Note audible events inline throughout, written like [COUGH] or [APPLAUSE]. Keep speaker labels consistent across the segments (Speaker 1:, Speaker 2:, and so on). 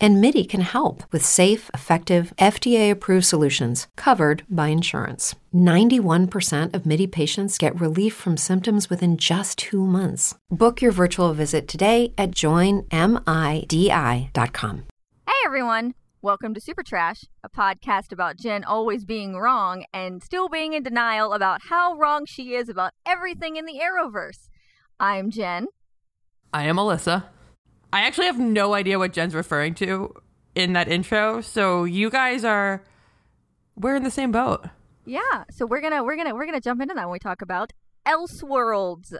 Speaker 1: And MIDI can help with safe, effective, FDA approved solutions covered by insurance. 91% of MIDI patients get relief from symptoms within just two months. Book your virtual visit today at joinmidi.com.
Speaker 2: Hey everyone! Welcome to Super Trash, a podcast about Jen always being wrong and still being in denial about how wrong she is about everything in the Arrowverse. I'm Jen.
Speaker 3: I am Alyssa. I actually have no idea what Jen's referring to in that intro, so you guys are we're in the same boat.
Speaker 2: Yeah, so we're gonna we're gonna we're gonna jump into that when we talk about Elseworlds,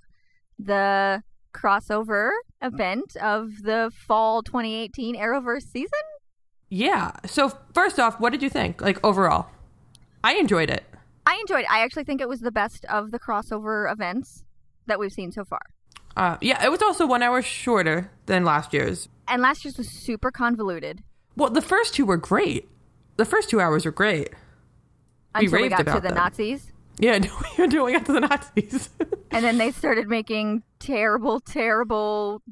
Speaker 2: the crossover event of the fall 2018 Arrowverse season.
Speaker 3: Yeah. So first off, what did you think? Like overall, I enjoyed it.
Speaker 2: I enjoyed. It. I actually think it was the best of the crossover events that we've seen so far.
Speaker 3: Uh, yeah, it was also one hour shorter than last year's.
Speaker 2: And last year's was super convoluted.
Speaker 3: Well, the first two were great. The first two hours were great.
Speaker 2: Until we, got to the
Speaker 3: them.
Speaker 2: Nazis.
Speaker 3: Yeah, until we doing to the Nazis. [LAUGHS]
Speaker 2: And then they started making terrible, terrible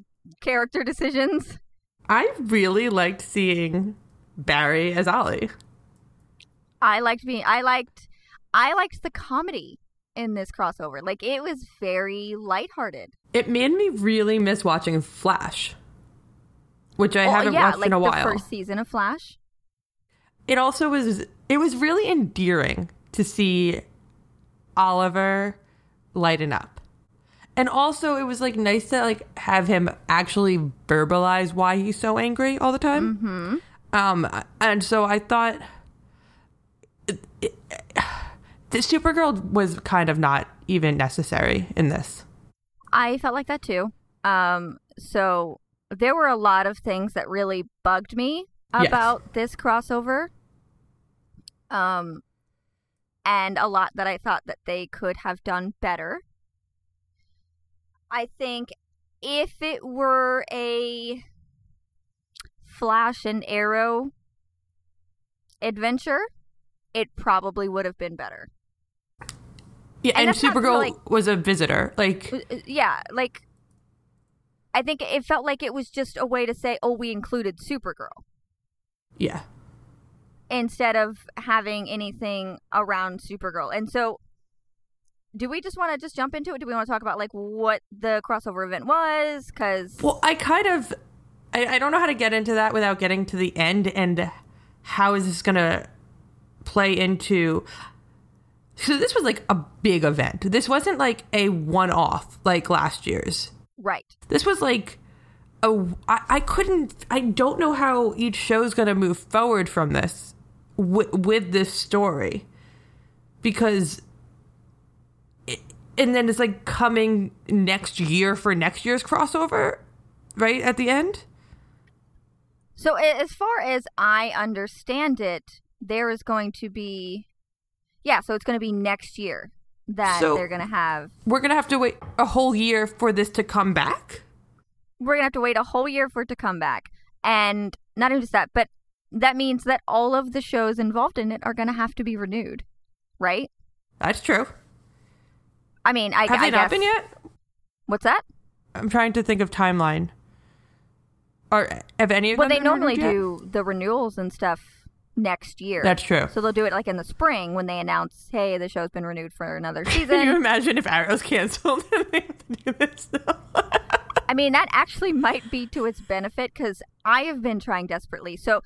Speaker 2: character decisions.
Speaker 3: I really liked seeing Barry as Ollie.
Speaker 2: I liked being I liked I liked the comedy in this crossover. Like it was very lighthearted.
Speaker 3: It made me really miss watching Flash, which I
Speaker 2: Oh,
Speaker 3: haven't
Speaker 2: yeah,
Speaker 3: watched
Speaker 2: like
Speaker 3: in a
Speaker 2: the
Speaker 3: while.
Speaker 2: first season of Flash.
Speaker 3: it also was it was really endearing to see Oliver lighten up. And also it was like nice to like have him actually verbalize why he's so angry all the time. Mm-hmm. Um and so I thought it, it, [SIGHS] the Supergirl was kind of not even necessary in this.
Speaker 2: I felt like that too. Um so there were a lot of things that really bugged me
Speaker 3: Yes.
Speaker 2: about this crossover. Um and a lot that I thought that they could have done better. I think if it were a Flash and Arrow adventure, it probably would have been better.
Speaker 3: Yeah,
Speaker 2: And
Speaker 3: and, Supergirl
Speaker 2: really-
Speaker 3: was a visitor. Like
Speaker 2: Uh, yeah, like I think it felt like it was just a way to say, "Oh, we included Supergirl,"
Speaker 3: yeah.
Speaker 2: instead of having anything around Supergirl. And so, do we just want to just jump into it? Do we want to talk about like what the crossover event was? Because
Speaker 3: Well, I kind of, I, I don't know how to get into that without getting to the end and how is this going to play into. So this was like a big event. This wasn't like a one-off like last year's.
Speaker 2: right,
Speaker 3: This was like a. I, I couldn't. I don't know how each show's going to move forward from this with, with this story because. It, and then it's like coming next year for next year's crossover, right at the end.
Speaker 2: so as far as I understand it, there is going to be, yeah, so it's going to be next year that
Speaker 3: So-
Speaker 2: they're going to have
Speaker 3: We're gonna have to wait a whole year for this to come back.
Speaker 2: we're gonna have to wait a whole year for it to come back. And not even just that, but that means that all of the shows involved in it are gonna have to be renewed, right?
Speaker 3: That's true.
Speaker 2: I mean, I,
Speaker 3: Have
Speaker 2: I
Speaker 3: they not
Speaker 2: guess-
Speaker 3: been yet?
Speaker 2: What's that?
Speaker 3: I'm trying to think of timeline. Or have any of
Speaker 2: Well,
Speaker 3: them Well,
Speaker 2: they
Speaker 3: been
Speaker 2: normally
Speaker 3: renewed yet?
Speaker 2: do the renewals and stuff next year.
Speaker 3: That's true.
Speaker 2: So they'll do it like in the spring when they announce, "Hey, the show's been renewed for another [LAUGHS] season."
Speaker 3: Can you imagine if Arrow's canceled [LAUGHS] and they have to do this?
Speaker 2: I mean, that actually might be to its benefit because I have been trying desperately. So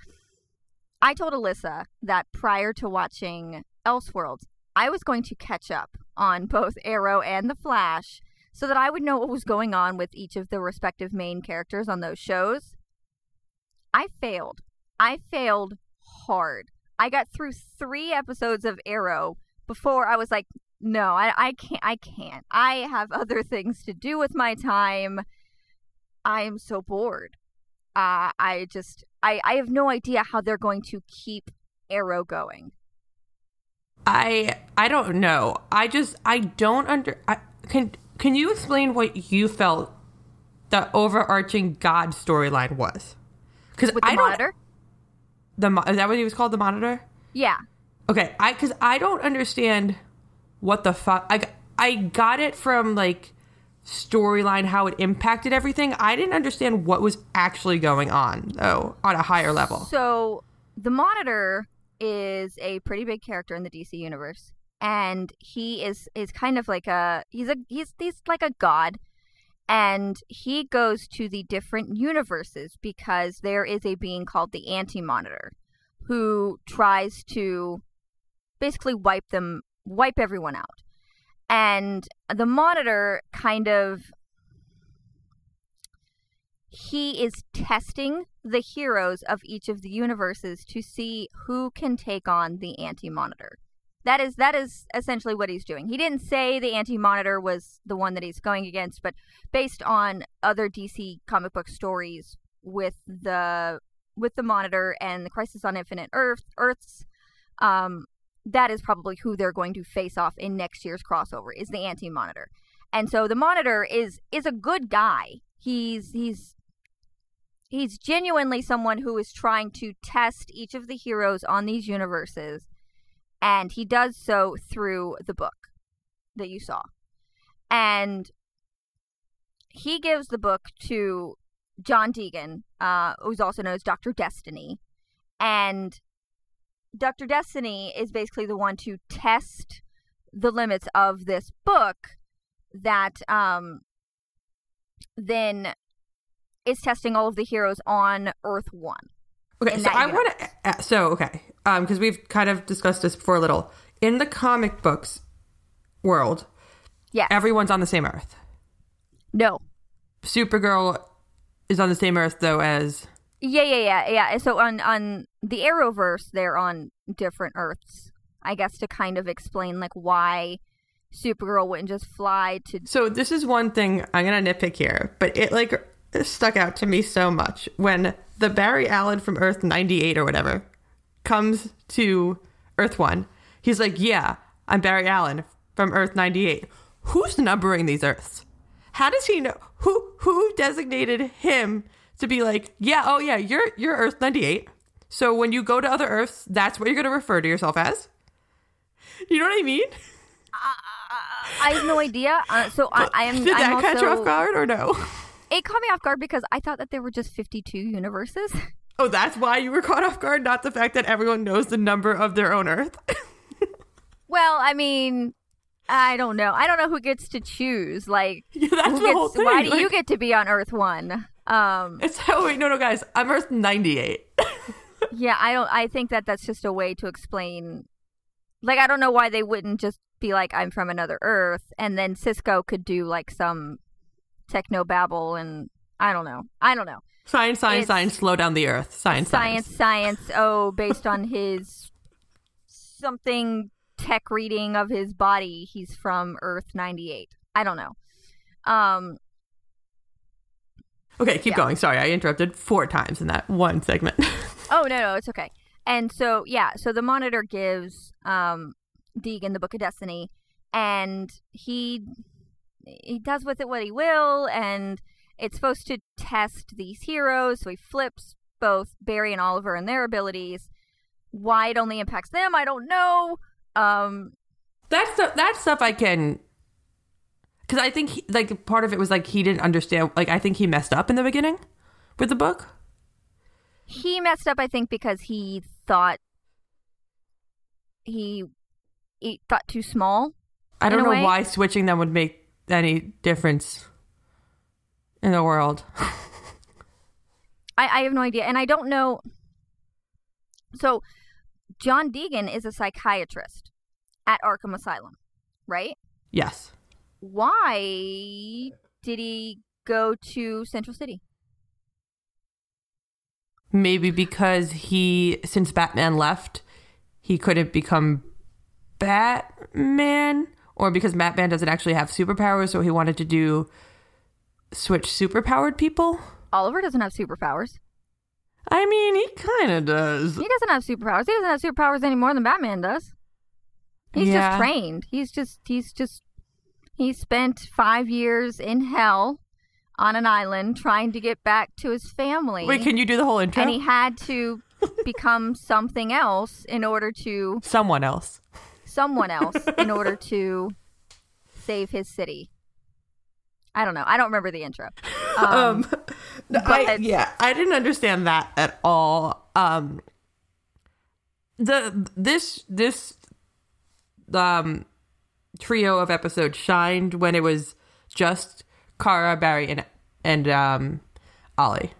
Speaker 2: I told Alyssa that prior to watching Elseworlds, I was going to catch up on both Arrow and The Flash so that I would know what was going on with each of the respective main characters on those shows. I failed. I failed hard. I got through three episodes of Arrow before I was like, no, I, I can't. I can't. I have [LAUGHS] other things to do with my time. I am so bored. Uh, I just, I, I have no idea how they're going to keep Arrow going.
Speaker 3: I I don't know. I just I don't under. I, can can you explain what you felt the overarching God storyline was? Because I don't.
Speaker 2: monitor.
Speaker 3: The mo- is that what he was called? The monitor.
Speaker 2: Yeah.
Speaker 3: Okay, I because I don't understand what the fuck. I I got it from like storyline how it impacted everything. I didn't understand what was actually going on though on a higher level.
Speaker 2: So the Monitor is a pretty big character in the DC universe, and he is is kind of like a he's a he's he's like a god, and he goes to the different universes because there is a being called the Anti Monitor, who tries to basically wipe them wipe everyone out, and the Monitor kind of he is testing the heroes of each of the universes to see who can take on the anti-monitor. That is that is essentially what he's doing. He didn't say the anti-monitor was the one that he's going against, but based on other DC comic book stories with the with the monitor and the Crisis on Infinite Earth Earths, um, that is probably who they're going to face off in next year's crossover is the anti-monitor. And so the monitor is is a good guy. He's he's he's genuinely someone who is trying to test each of the heroes on these universes and he does so through the book that you saw and he gives the book to john deegan uh, who's also known as dr destiny and dr destiny is basically the one to test the limits of this book that um, then is testing all of the heroes on Earth One.
Speaker 3: Okay, so I want to. So okay, um, because we've kind of discussed this before a little. In the comic books world,
Speaker 2: Yeah.
Speaker 3: everyone's on the same Earth.
Speaker 2: no.
Speaker 3: Supergirl is on the same Earth though as
Speaker 2: Yeah, yeah, yeah, yeah. So on on the Arrowverse, they're on different Earths. I guess to kind of explain like why Supergirl wouldn't just fly to.
Speaker 3: So this is one thing I'm gonna nitpick here, but it like stuck out to me so much when the Barry Allen from Earth 98 or whatever comes to Earth One. He's like, "Yeah, I'm Barry Allen from Earth 98." Who's numbering these Earths? How does he know who who designated him to be like, "Yeah, oh yeah, you're you're Earth 98." So when you go to other Earths, that's what you're gonna refer to yourself as. You know what I mean?
Speaker 2: I have no idea. Uh, so I, I am.
Speaker 3: Did
Speaker 2: I'm
Speaker 3: that catch you off guard or no?
Speaker 2: It caught me off guard because I thought that there were just 52 universes. [LAUGHS]
Speaker 3: Oh, that's why you were caught off guard, not the fact that everyone knows the number of their own Earth. [LAUGHS]
Speaker 2: well, I mean, I don't know. I don't know who gets to choose. Like, [LAUGHS]
Speaker 3: Yeah, that's
Speaker 2: who
Speaker 3: the
Speaker 2: gets,
Speaker 3: whole thing.
Speaker 2: why do you get to be on Earth One? Um,
Speaker 3: It's oh wait, no, no, guys, I'm Earth 98. [LAUGHS]
Speaker 2: yeah, I don't. I think that that's just a way to explain. Like, I don't know why they wouldn't just be like, "I'm from another Earth," and then Cisco could do like some techno babble, and I don't know. I don't know.
Speaker 3: Science, science,
Speaker 2: It's-
Speaker 3: science. Slow down the Earth. Science,
Speaker 2: science,
Speaker 3: science.
Speaker 2: science. Oh, based on his something tech reading of his body, he's from Earth 98. I don't know. Um,
Speaker 3: Okay, keep
Speaker 2: Yeah.
Speaker 3: going. Sorry, I interrupted four times in that one segment. [LAUGHS]
Speaker 2: oh no, no, it's okay. And so yeah, so the monitor gives um Deegan the Book of Destiny, and he he does with it what he will, and it's supposed to test these heroes. So he flips both Barry and Oliver and their abilities. Why it only impacts them, I don't know. Um,
Speaker 3: that's the, that stuff I can. Because I think he, like part of it was like he didn't understand. Like I think he messed up in the beginning with the book.
Speaker 2: he messed up, I think, because he thought he he thought too small.
Speaker 3: I don't know why switching them would make any difference in the world. [LAUGHS]
Speaker 2: I, I have no idea, and I don't know. So, John Deegan is a psychiatrist at Arkham Asylum, right?
Speaker 3: yes.
Speaker 2: Why did he go to Central City?
Speaker 3: Maybe because he, since Batman left, he couldn't become Batman, or because Batman doesn't actually have superpowers, so he wanted to do switch superpowered people.
Speaker 2: Oliver doesn't have superpowers.
Speaker 3: I mean, he kind of does.
Speaker 2: He doesn't have superpowers. He doesn't have superpowers any more than Batman does. He's
Speaker 3: Yeah.
Speaker 2: just trained. He's just he's just he spent five years in hell on an island trying to get back to his family.
Speaker 3: Wait, can you do the whole intro?
Speaker 2: and he had to become [LAUGHS] something else in order to
Speaker 3: Someone else.
Speaker 2: someone else in [LAUGHS] order to save his city. I don't know. I don't remember the intro. [LAUGHS] Um,
Speaker 3: Um, I,
Speaker 2: but-
Speaker 3: yeah, I didn't understand that at all. Um, the this this um trio of episodes shined when it was just Kara, Barry, and and um Ollie.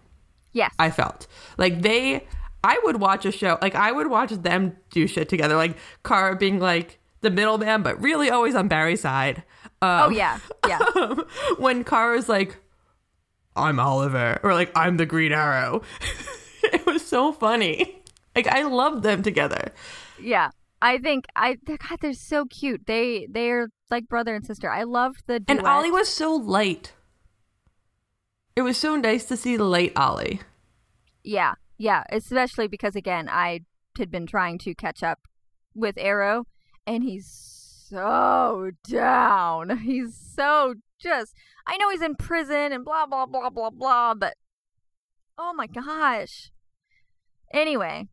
Speaker 2: yes.
Speaker 3: I felt like they. I would watch a show like I would watch them do shit together, like Kara being like the middleman, but really always on Barry's side. Um,
Speaker 2: oh yeah. Yeah. [LAUGHS]
Speaker 3: when Kara's like, I'm Oliver, or like, I'm the Green Arrow. [LAUGHS] it was so funny. Like, I loved them together.
Speaker 2: Yeah. I think I God, they're so cute. They they're like brother and sister. I loved the
Speaker 3: And
Speaker 2: duet.
Speaker 3: Ollie was so light. It was so nice to see light Ollie.
Speaker 2: Yeah, yeah. Especially because again, I had been trying to catch up with Arrow, and he's so down. [LAUGHS] He's so just. I know he's in prison and blah blah blah blah blah, but oh my gosh. Anyway,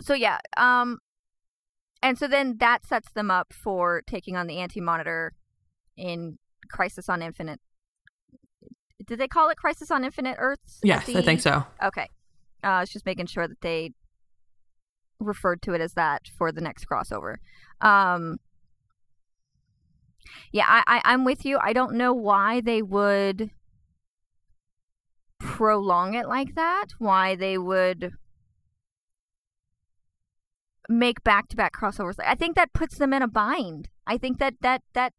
Speaker 2: so yeah, um, and so then that sets them up for taking on the Anti Monitor in Crisis on Infinite. Did they call it Crisis on Infinite Earths?
Speaker 3: Yes, I think so.
Speaker 2: Okay. Uh, I was just making sure that they referred to it as that for the next crossover. Um, yeah, I, I, I'm with you. I don't know why they would prolong it like that. Why they would make back to back crossovers. I think that puts them in a bind. I think that that that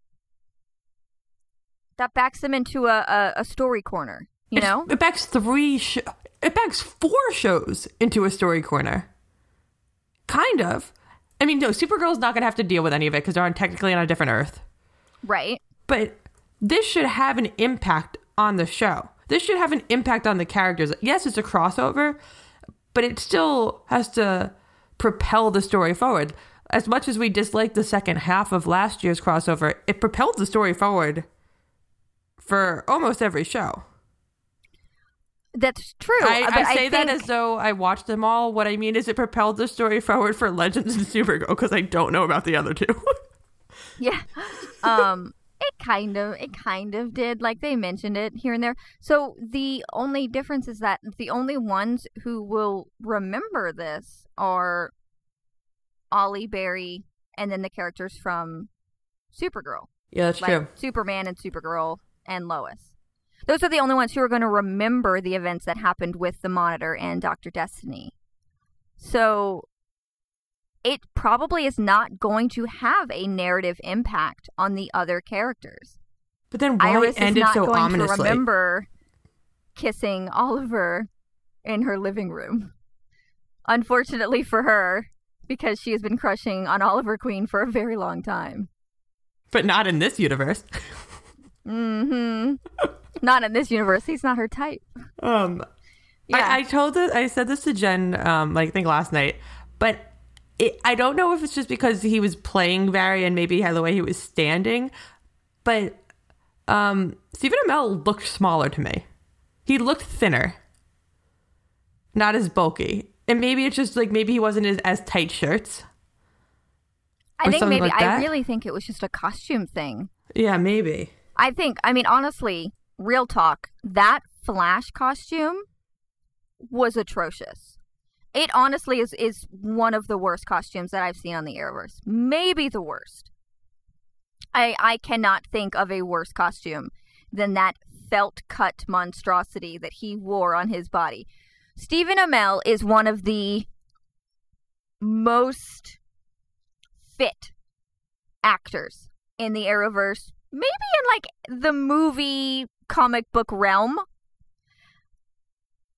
Speaker 2: that backs them into a, a, a story corner. You know?
Speaker 3: it backs three. Sh- it backs four shows into a story corner. Kind of. I mean, no, Supergirl's not going to have to deal with any of it because they're on technically on a different Earth.
Speaker 2: right.
Speaker 3: But this should have an impact on the show. This should have an impact on the characters. Yes, it's a crossover, but it still has to propel the story forward. As much as we disliked the second half of last year's crossover, it propelled the story forward for almost every show.
Speaker 2: That's true.
Speaker 3: I,
Speaker 2: uh, but
Speaker 3: I say that as though I watched them all. What I mean is, it propelled the story forward for Legends and Supergirl because I don't know about the other two. [LAUGHS]
Speaker 2: yeah. Um, it kind of, it kind of did. Like they mentioned it here and there. So the only difference is that the only ones who will remember this are Ollie, Barry, and then the characters from Supergirl,
Speaker 3: yeah, that's
Speaker 2: like
Speaker 3: true.
Speaker 2: Superman and Supergirl and Lois. Those are the only ones who are going to remember the events that happened with the Monitor and Doctor Destiny. So it probably is not going to have a narrative impact on the other characters.
Speaker 3: But then why
Speaker 2: Iris
Speaker 3: end
Speaker 2: is
Speaker 3: it
Speaker 2: not
Speaker 3: so
Speaker 2: going
Speaker 3: ominously?
Speaker 2: to remember kissing Oliver in her living room. Unfortunately for her, because she has been crushing on Oliver Queen for a very long time.
Speaker 3: But not in this universe. [LAUGHS]
Speaker 2: Mm-hmm. not in this universe. He's not her type.
Speaker 3: Um,
Speaker 2: Yeah.
Speaker 3: I, I told it. I said this to Jen, um, like I think last night, but it, I don't know if it's just because he was playing Barry and maybe the way he was standing, but um, Stephen Amell looked smaller to me. He looked thinner, not as bulky, and maybe it's just like maybe he wasn't as, as tight shirts.
Speaker 2: I think maybe
Speaker 3: like
Speaker 2: I really think it was just a costume thing.
Speaker 3: Yeah, maybe.
Speaker 2: I think I mean honestly, real talk, that Flash costume was atrocious. It honestly is is one of the worst costumes that I've seen on the Arrowverse. Maybe the worst. I I cannot think of a worse costume than that felt cut monstrosity that he wore on his body. Stephen Amell is one of the most fit actors in the Arrowverse, maybe in like the movie comic book realm.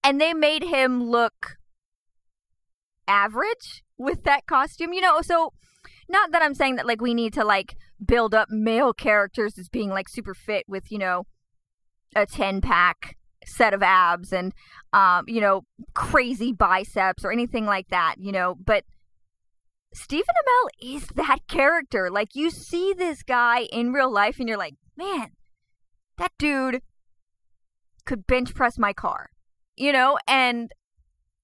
Speaker 2: And they made him look average with that costume, you know. So, not that I'm saying that like we need to like build up male characters as being like super fit with, you know, a 10 pack set of abs and, um, you know, crazy biceps or anything like that, you know, but Stephen Amell is that character. Like you see this guy in real life and you're like, man, that dude could bench press my car, you know, and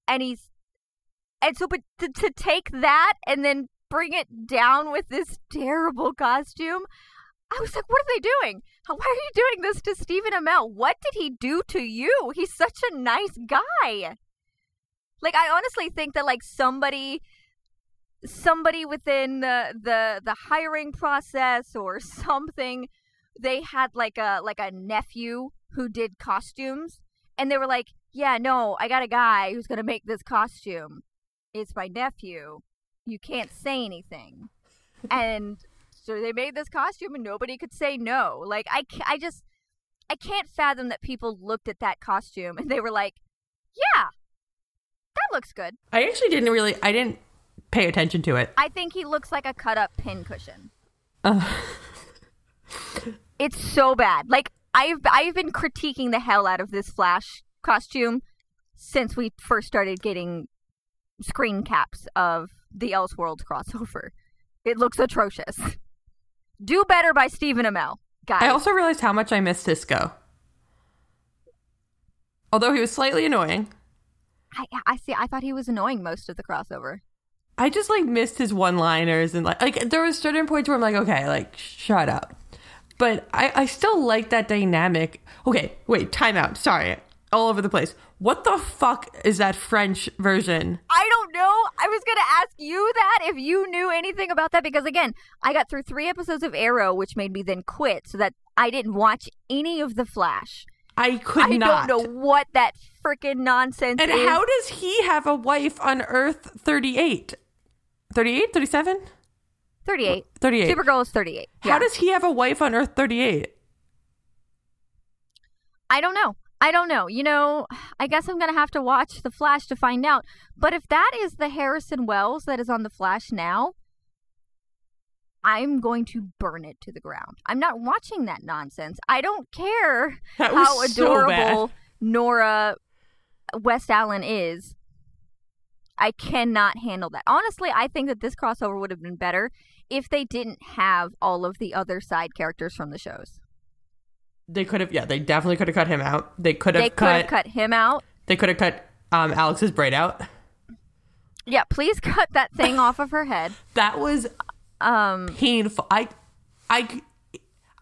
Speaker 2: and he's and so but to, to take that and then bring it down with this terrible costume, I was like, what are they doing? Why are you doing this to Stephen Amell? What did he do to you? He's such a nice guy. Like I honestly think that like somebody somebody within the the the hiring process or [LAUGHS] something they had like a like a nephew who did costumes and they were like yeah no i got a guy who's to make this costume. It's my nephew. You can't say anything. And so they made this costume and nobody could say no. Like i i just i can't fathom that people looked at that costume and they were like yeah that looks good.
Speaker 3: I actually didn't really. I didn't pay attention to it.
Speaker 2: i think he looks like a cut up pincushion
Speaker 3: Uh, [LAUGHS]
Speaker 2: It's so bad. Like I've I've been critiquing the hell out of this Flash costume since we first started getting screen caps of the Elseworlds crossover. It looks atrocious. Do better by Stephen Amell, guys.
Speaker 3: I also realized how much I missed Cisco. Although he was slightly annoying,
Speaker 2: I, I see. I thought he was annoying most of the crossover.
Speaker 3: I just like missed his one-liners and like like there was certain points where I'm like, okay, like shut up. But I I still like that dynamic. Okay, wait, time out. Sorry, all over the place. What the fuck is that French version?
Speaker 2: I don't know. I was going to ask you that if you knew anything about that because again, I got through 3 episodes of Arrow which made me then quit so that I didn't watch any of the Flash.
Speaker 3: I could
Speaker 2: I
Speaker 3: not.
Speaker 2: I don't know what that freaking nonsense
Speaker 3: And
Speaker 2: is.
Speaker 3: how does he have a wife on Earth 38? 38, 37?
Speaker 2: 38.
Speaker 3: 38.
Speaker 2: Supergirl is 38.
Speaker 3: How
Speaker 2: Yeah.
Speaker 3: does he have a wife on Earth 38?
Speaker 2: I don't know. I don't know. You know, I guess I'm going to have to watch The Flash to find out. But if that is the Harrison Wells that is on The Flash now, I'm going to burn it to the ground. I'm not watching that nonsense. I don't care how
Speaker 3: was so
Speaker 2: adorable. Nora West Allen is. I cannot handle that. Honestly, I think that this crossover would have been better if they didn't have all of the other side characters from the shows.
Speaker 3: They could have, yeah, they definitely could have cut him out. They could have
Speaker 2: They could
Speaker 3: cut,
Speaker 2: have cut him out.
Speaker 3: They could have cut um, Alex's braid out.
Speaker 2: Yeah, please [LAUGHS] cut that thing off of her head. [LAUGHS]
Speaker 3: That was
Speaker 2: Um,
Speaker 3: painful. I, I,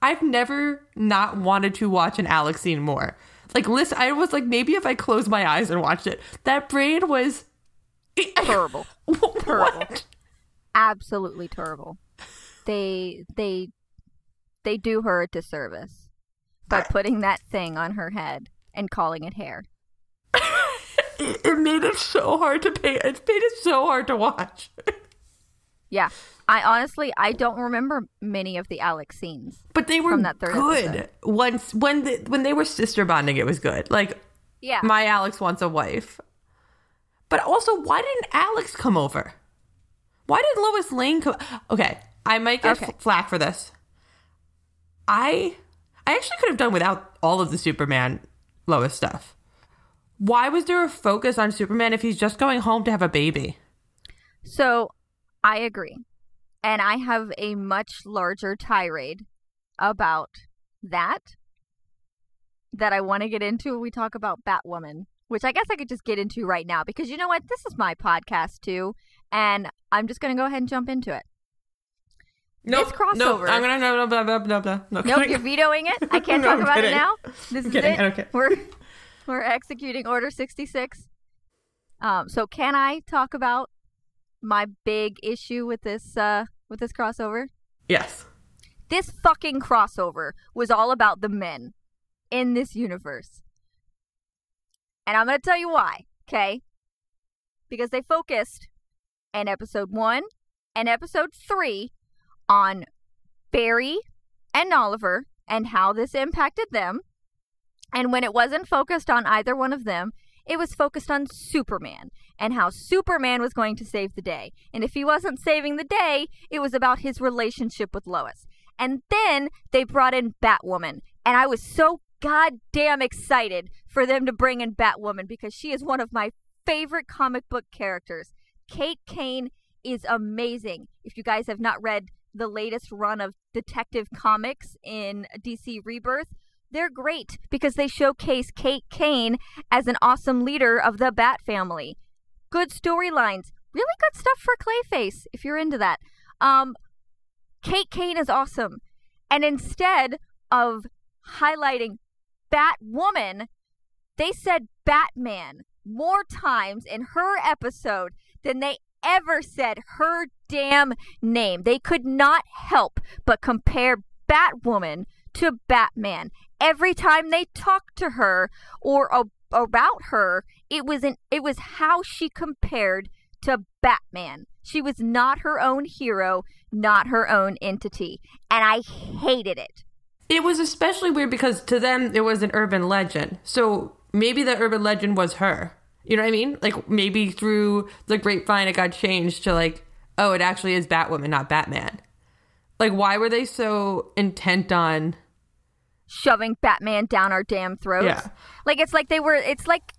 Speaker 3: I've never not wanted to watch an Alex scene more. Like, listen, I was like, maybe if I closed my eyes and watched it, that braid was [LAUGHS]
Speaker 2: terrible.
Speaker 3: What?
Speaker 2: Absolutely terrible. They they they do her a disservice by putting that thing on her head and calling it hair. [LAUGHS]
Speaker 3: It, it made it so hard to pay. It made it so hard to watch. [LAUGHS]
Speaker 2: Yeah. I honestly I don't remember many of the Alex scenes.
Speaker 3: But they were
Speaker 2: From that third
Speaker 3: good.
Speaker 2: episode.
Speaker 3: Once when the, when they were sister bonding, it was good. Like
Speaker 2: Yeah.
Speaker 3: my Alex wants a wife. But also, why didn't Alex come over? Why did Lois Lane come? Okay, I might get
Speaker 2: Okay.
Speaker 3: flack for this. I I actually could have done without all of the Superman Lois stuff. Why was there a focus on Superman if he's just going home to have a baby?
Speaker 2: So I agree. And I have a much larger tirade about that that I want to get into when we talk about Batwoman, which I guess I could just get into right now because you know what? This is my podcast too. And I'm just going to go ahead and jump into it.
Speaker 3: Nope,
Speaker 2: This crossover-
Speaker 3: Nope, I'm gonna no no no no no no. no.
Speaker 2: Nope, [LAUGHS] you're vetoing it. I can't [LAUGHS]
Speaker 3: No,
Speaker 2: talk
Speaker 3: I'm
Speaker 2: about it now. [LAUGHS] This is
Speaker 3: kidding,
Speaker 2: it. We're we're executing Order 66. Um, so can I talk about my big issue with this uh with this crossover?
Speaker 3: Yes.
Speaker 2: This fucking crossover was all about the men in this universe. And I'm going to tell you why, okay? Because they focused in episode 1 and episode 3 on Barry and Oliver and how this impacted them. And when it wasn't focused on either one of them, it was focused on Superman and how Superman was going to save the day. And if he wasn't saving the day, it was about his relationship with Lois. And then they brought in Batwoman. And I was so goddamn excited for them to bring in Batwoman because she is one of my favorite comic book characters. Kate Kane is amazing. If you guys have not read the latest run of Detective Comics in DC Rebirth, They're great because they showcase Kate Kane as an awesome leader of the Bat family. Good storylines. Really good stuff for Clayface, if you're into that. Um, Kate Kane is awesome. And instead of highlighting Batwoman, they said Batman more times in her episode than they ever said her damn name. They could not help but compare Batwoman to Batman. Every time they talked to her or about her, it was an, it was how she compared to Batman. She was not her own hero, not her own entity, and I hated it.
Speaker 3: It was especially weird because to them it was an urban legend. So maybe the urban legend was her. You know what I mean? Like maybe through the grapevine it got changed to like, oh, it actually is Batwoman, not Batman. Like why were they so intent on
Speaker 2: shoving Batman down our damn throats?
Speaker 3: Yeah.
Speaker 2: Like it's like they were it's like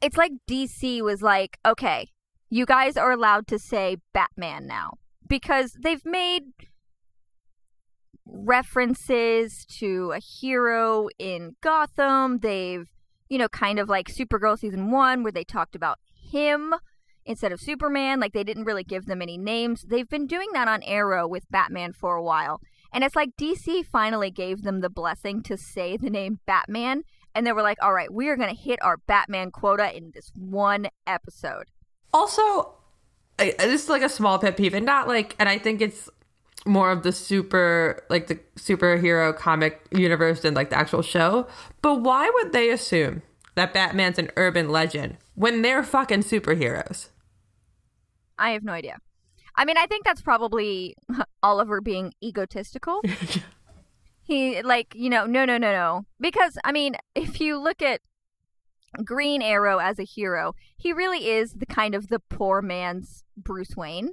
Speaker 2: it's like DC was like, okay, you guys are allowed to say Batman now because they've made references to a hero in Gotham. They've you know, kind of like Supergirl season one, where they talked about him instead of Superman. Like they didn't really give them any names. They've been doing that on Arrow with Batman for a while. And it's like DC finally gave them the blessing to say the name Batman. And they were like, all right, we are going to hit our Batman quota in this one episode.
Speaker 3: Also, I, this is like a small pet peeve, and not like, and I think it's more of the super like the superhero comic universe than like the actual show. But why would they assume that Batman's an urban legend when they're fucking superheroes?
Speaker 2: I have no idea. I mean, I think that's probably [LAUGHS] Oliver being egotistical. [LAUGHS] he like, you know, no, no, no, no. Because I mean, if you look at Green Arrow as a hero, he really is the kind of the poor man's Bruce Wayne.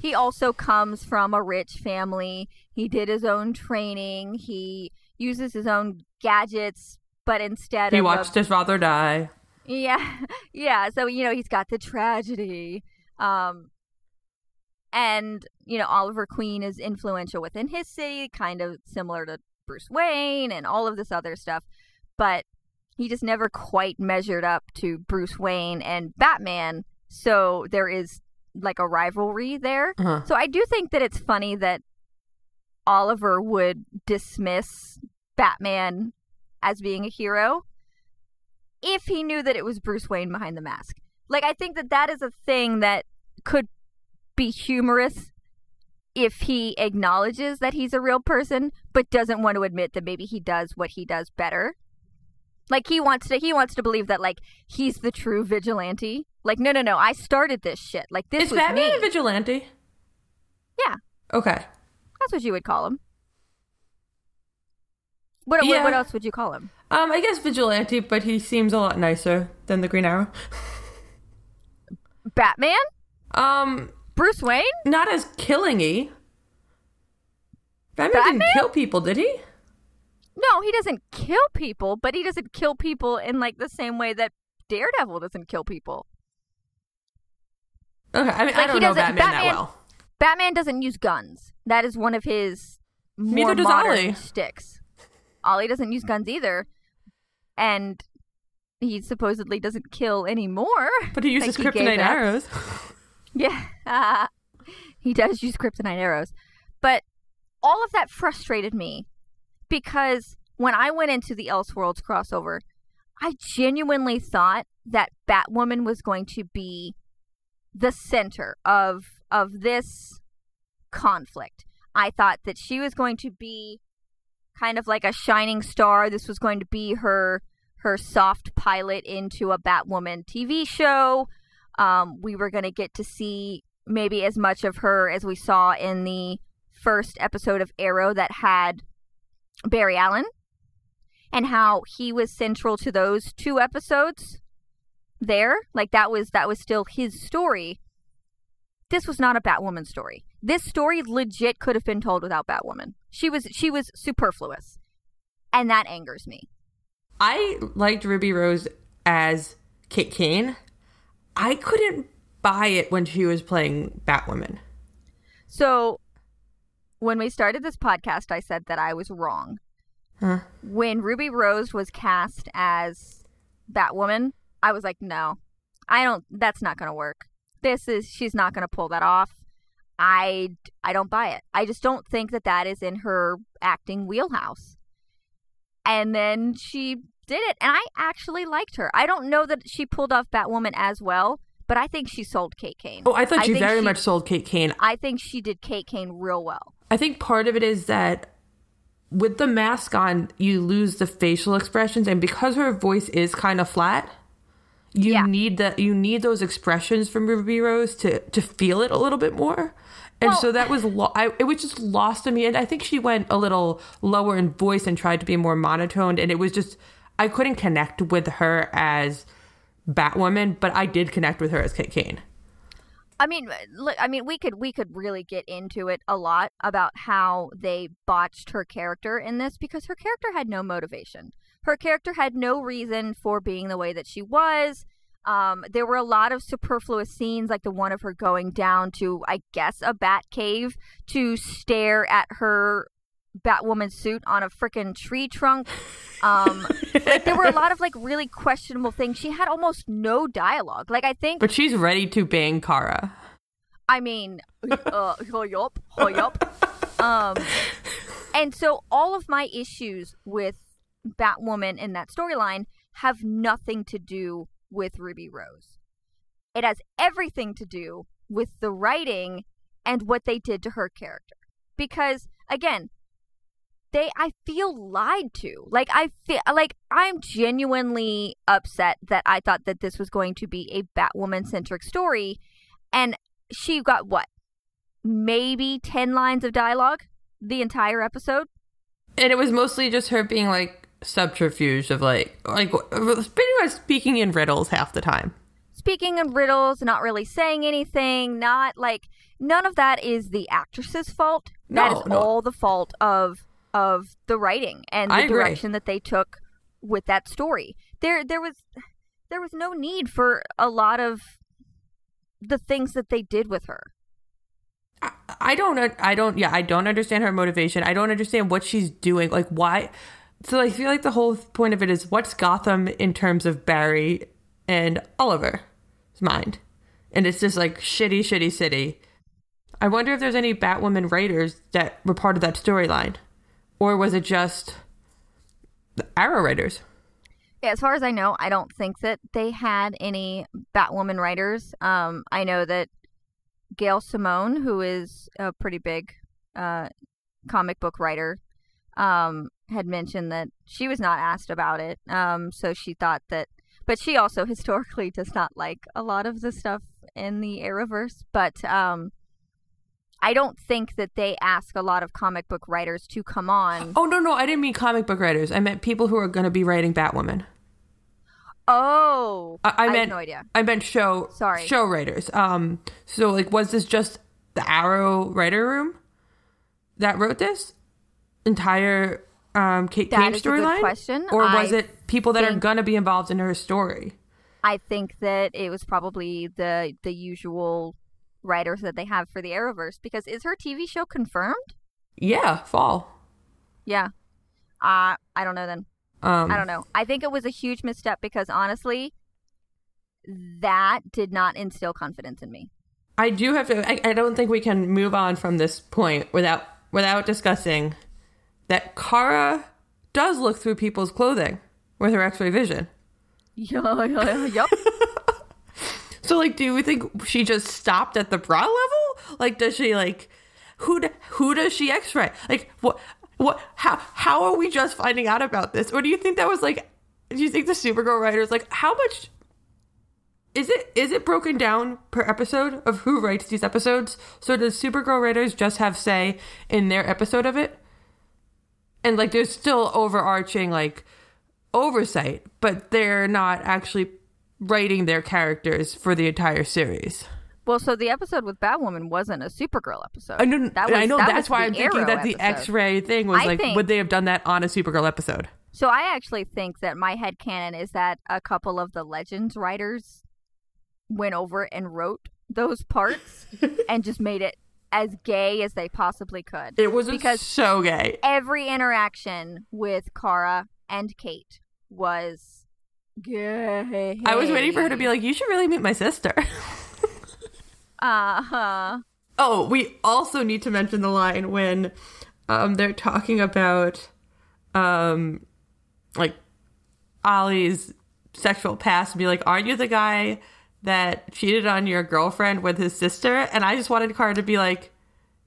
Speaker 2: He also comes from a rich family. He did his own training. He uses his own gadgets, but instead
Speaker 3: he watched a... his father die.
Speaker 2: Yeah, yeah. So you know he's got the tragedy, um, and you know Oliver Queen is influential within his city, kind of similar to Bruce Wayne and all of this other stuff, but he just never quite measured up to Bruce Wayne and Batman. So there is like a rivalry there. Uh-huh. So I do think that it's funny that Oliver would dismiss Batman as being a hero if he knew that it was Bruce Wayne behind the mask. Like I think that that is a thing that could be humorous if he acknowledges that he's a real person but doesn't want to admit that maybe he does what he does better. Like he wants to he wants to believe that like he's the true vigilante like, no, no, no. I started this shit. Like, this
Speaker 3: is
Speaker 2: was
Speaker 3: Batman
Speaker 2: me.
Speaker 3: a vigilante?
Speaker 2: Yeah.
Speaker 3: Okay.
Speaker 2: That's what you would call him. What, yeah. what, what else would you call him?
Speaker 3: Um, I guess vigilante, but he seems a lot nicer than the Green Arrow.
Speaker 2: Batman?
Speaker 3: Um,
Speaker 2: Bruce Wayne?
Speaker 3: Not as killingy. Batman, Batman didn't kill people, did he?
Speaker 2: No, he doesn't kill people, but he doesn't kill people in like the same way that Daredevil doesn't kill people.
Speaker 3: Okay, I mean, like, I don't know Batman, Batman, that well.
Speaker 2: Batman doesn't use guns. That is one of his more
Speaker 3: Neither
Speaker 2: modern
Speaker 3: Ollie.
Speaker 2: sticks. Ollie doesn't use guns either, and he supposedly doesn't kill anymore.
Speaker 3: But he [LAUGHS] uses like kryptonite arrows. [LAUGHS]
Speaker 2: yeah, uh, [LAUGHS] he does use kryptonite arrows, but all of that frustrated me because when I went into the Elseworlds crossover, I genuinely thought that Batwoman was going to be the center of of this conflict. I thought that she was going to be kind of like a shining star. This was going to be her her soft pilot into a Batwoman TV show. Um, we were going to get to see maybe as much of her as we saw in the first episode of Arrow that had Barry Allen and how he was central to those two episodes there like that was that was still his story. This was not a batwoman story. This story legit could have been told without batwoman. She was she was superfluous. And that angers me.
Speaker 3: I liked ruby rose as kate kane. I couldn't buy it when she was playing batwoman.
Speaker 2: So when we started this podcast i said that i was wrong.
Speaker 3: Huh.
Speaker 2: When Ruby Rose was cast as Batwoman, I was like, no, I don't. That's not going to work. This is she's not going to pull that off. I I don't buy it. I just don't think that that is in her acting wheelhouse. And then she did it, and I actually liked her. I don't know that she pulled off Batwoman as well, but I think she sold Kate Kane.
Speaker 3: Oh, I thought she
Speaker 2: think
Speaker 3: very much sold Kate Kane.
Speaker 2: I think she did Kate Kane real well.
Speaker 3: I think part of it is that with the mask on, you lose the facial expressions, and because her voice is kind of flat, you
Speaker 2: Yeah.
Speaker 3: need that you need those expressions from Ruby Rose to to feel it a little bit more. And
Speaker 2: Well-
Speaker 3: so that was lo- I, it was just lost to me, and I think she went a little lower in voice and tried to be more monotoned, and it was just I couldn't connect with her as Batwoman, but I did connect with her as Kate Kane.
Speaker 2: I mean, look, I mean, we could we could really get into it a lot about how they botched her character in this because her character had no motivation. Her character had no reason for being the way that she was. Um, there were a lot of superfluous scenes, like the one of her going down to, I guess, a bat cave to stare at her Batwoman suit on a freaking tree trunk. Um, like there were a lot of like really questionable things. She had almost no dialogue. Like I think
Speaker 3: But she's ready to bang Kara.
Speaker 2: I mean, uh, hurry up, up. [LAUGHS] Um, and so all of my issues with Batwoman in that storyline have nothing to do with Ruby Rose. It has everything to do with the writing and what they did to her character. Because again, they I feel lied to. Like I feel like I'm genuinely upset that I thought that this was going to be a Batwoman centric story and she got what? Maybe 10 lines of dialogue the entire episode?
Speaker 3: And it was mostly just her being like subterfuge of like like pretty much speaking in riddles half the time.
Speaker 2: Speaking in riddles, not really saying anything, not like none of that is the actress's fault. that
Speaker 3: No,
Speaker 2: is
Speaker 3: no.
Speaker 2: all the fault of of the writing and the direction that they took with that story. There there was there was no need for a lot of the things that they did with her.
Speaker 3: I, I don't I don't yeah, I don't understand her motivation. I don't understand what she's doing. Like why so I feel like the whole point of it is what's Gotham in terms of Barry and Oliver's mind. And it's just like shitty, shitty city. I wonder if there's any Batwoman writers that were part of that storyline. Or was it just the Arrow writers?
Speaker 2: Yeah, as far as I know, I don't think that they had any Batwoman writers. Um, I know that Gail Simone, who is a pretty big uh, comic book writer, um, had mentioned that she was not asked about it. Um, so she thought that, but she also [LAUGHS] historically does not like a lot of the stuff in the Arrowverse. But um, I don't think that they ask a lot of comic book writers to come on.
Speaker 3: Oh no, no, I didn't mean comic book writers. I meant people who are going to be writing Batwoman.
Speaker 2: Oh,
Speaker 3: I, I
Speaker 2: have
Speaker 3: meant
Speaker 2: no idea.
Speaker 3: I meant show
Speaker 2: Sorry.
Speaker 3: show writers. Um, so like, was this just the Arrow writer room that wrote this entire um Kate
Speaker 2: That
Speaker 3: Kane
Speaker 2: a good
Speaker 3: storyline,
Speaker 2: question.
Speaker 3: or was
Speaker 2: I
Speaker 3: it people that are going to be involved in her story?
Speaker 2: I think that it was probably the the usual writers that they have for the Arrowverse because is her TV show confirmed?
Speaker 3: Yeah, fall.
Speaker 2: Yeah. Uh I don't know then.
Speaker 3: Um,
Speaker 2: I don't know. I think it was a huge misstep because honestly that did not instill confidence in me.
Speaker 3: I do have to. I, I don't think we can move on from this point without without discussing that Kara does look through people's clothing with her X-ray vision.
Speaker 2: Yeah, yeah, yep. [LAUGHS]
Speaker 3: So, like, do we think she just stopped at the bra level? Like, does she like who who does she X-ray? Like, what what how how are we just finding out about this? Or do you think that was like? Do you think the Supergirl writers like how much? Is it is it broken down per episode of who writes these episodes? So does Supergirl writers just have say in their episode of it? And like, there's still overarching like oversight, but they're not actually writing their characters for the entire series.
Speaker 2: well, so the episode with Batwoman wasn't a Supergirl episode.
Speaker 3: I know,
Speaker 2: That was-
Speaker 3: I know
Speaker 2: that
Speaker 3: that's why I'm thinking
Speaker 2: Arrow
Speaker 3: that the
Speaker 2: episode.
Speaker 3: X-ray thing was
Speaker 2: I
Speaker 3: like,
Speaker 2: think-
Speaker 3: would they have done that on a Supergirl episode?
Speaker 2: So I actually think that my head canon is that a couple of the Legends writers went over and wrote those parts [LAUGHS] and just made it as gay as they possibly could.
Speaker 3: It was
Speaker 2: because
Speaker 3: so gay.
Speaker 2: every interaction with Kara and Kate was gay.
Speaker 3: I was waiting for her to be like, "You should really meet my sister." [LAUGHS]
Speaker 2: uh huh.
Speaker 3: Oh, we also need to mention the line when um, they're talking about um, like Ollie's sexual past and be like, Aren't you the guy that cheated on your girlfriend with his sister? And I just wanted Kara to be like,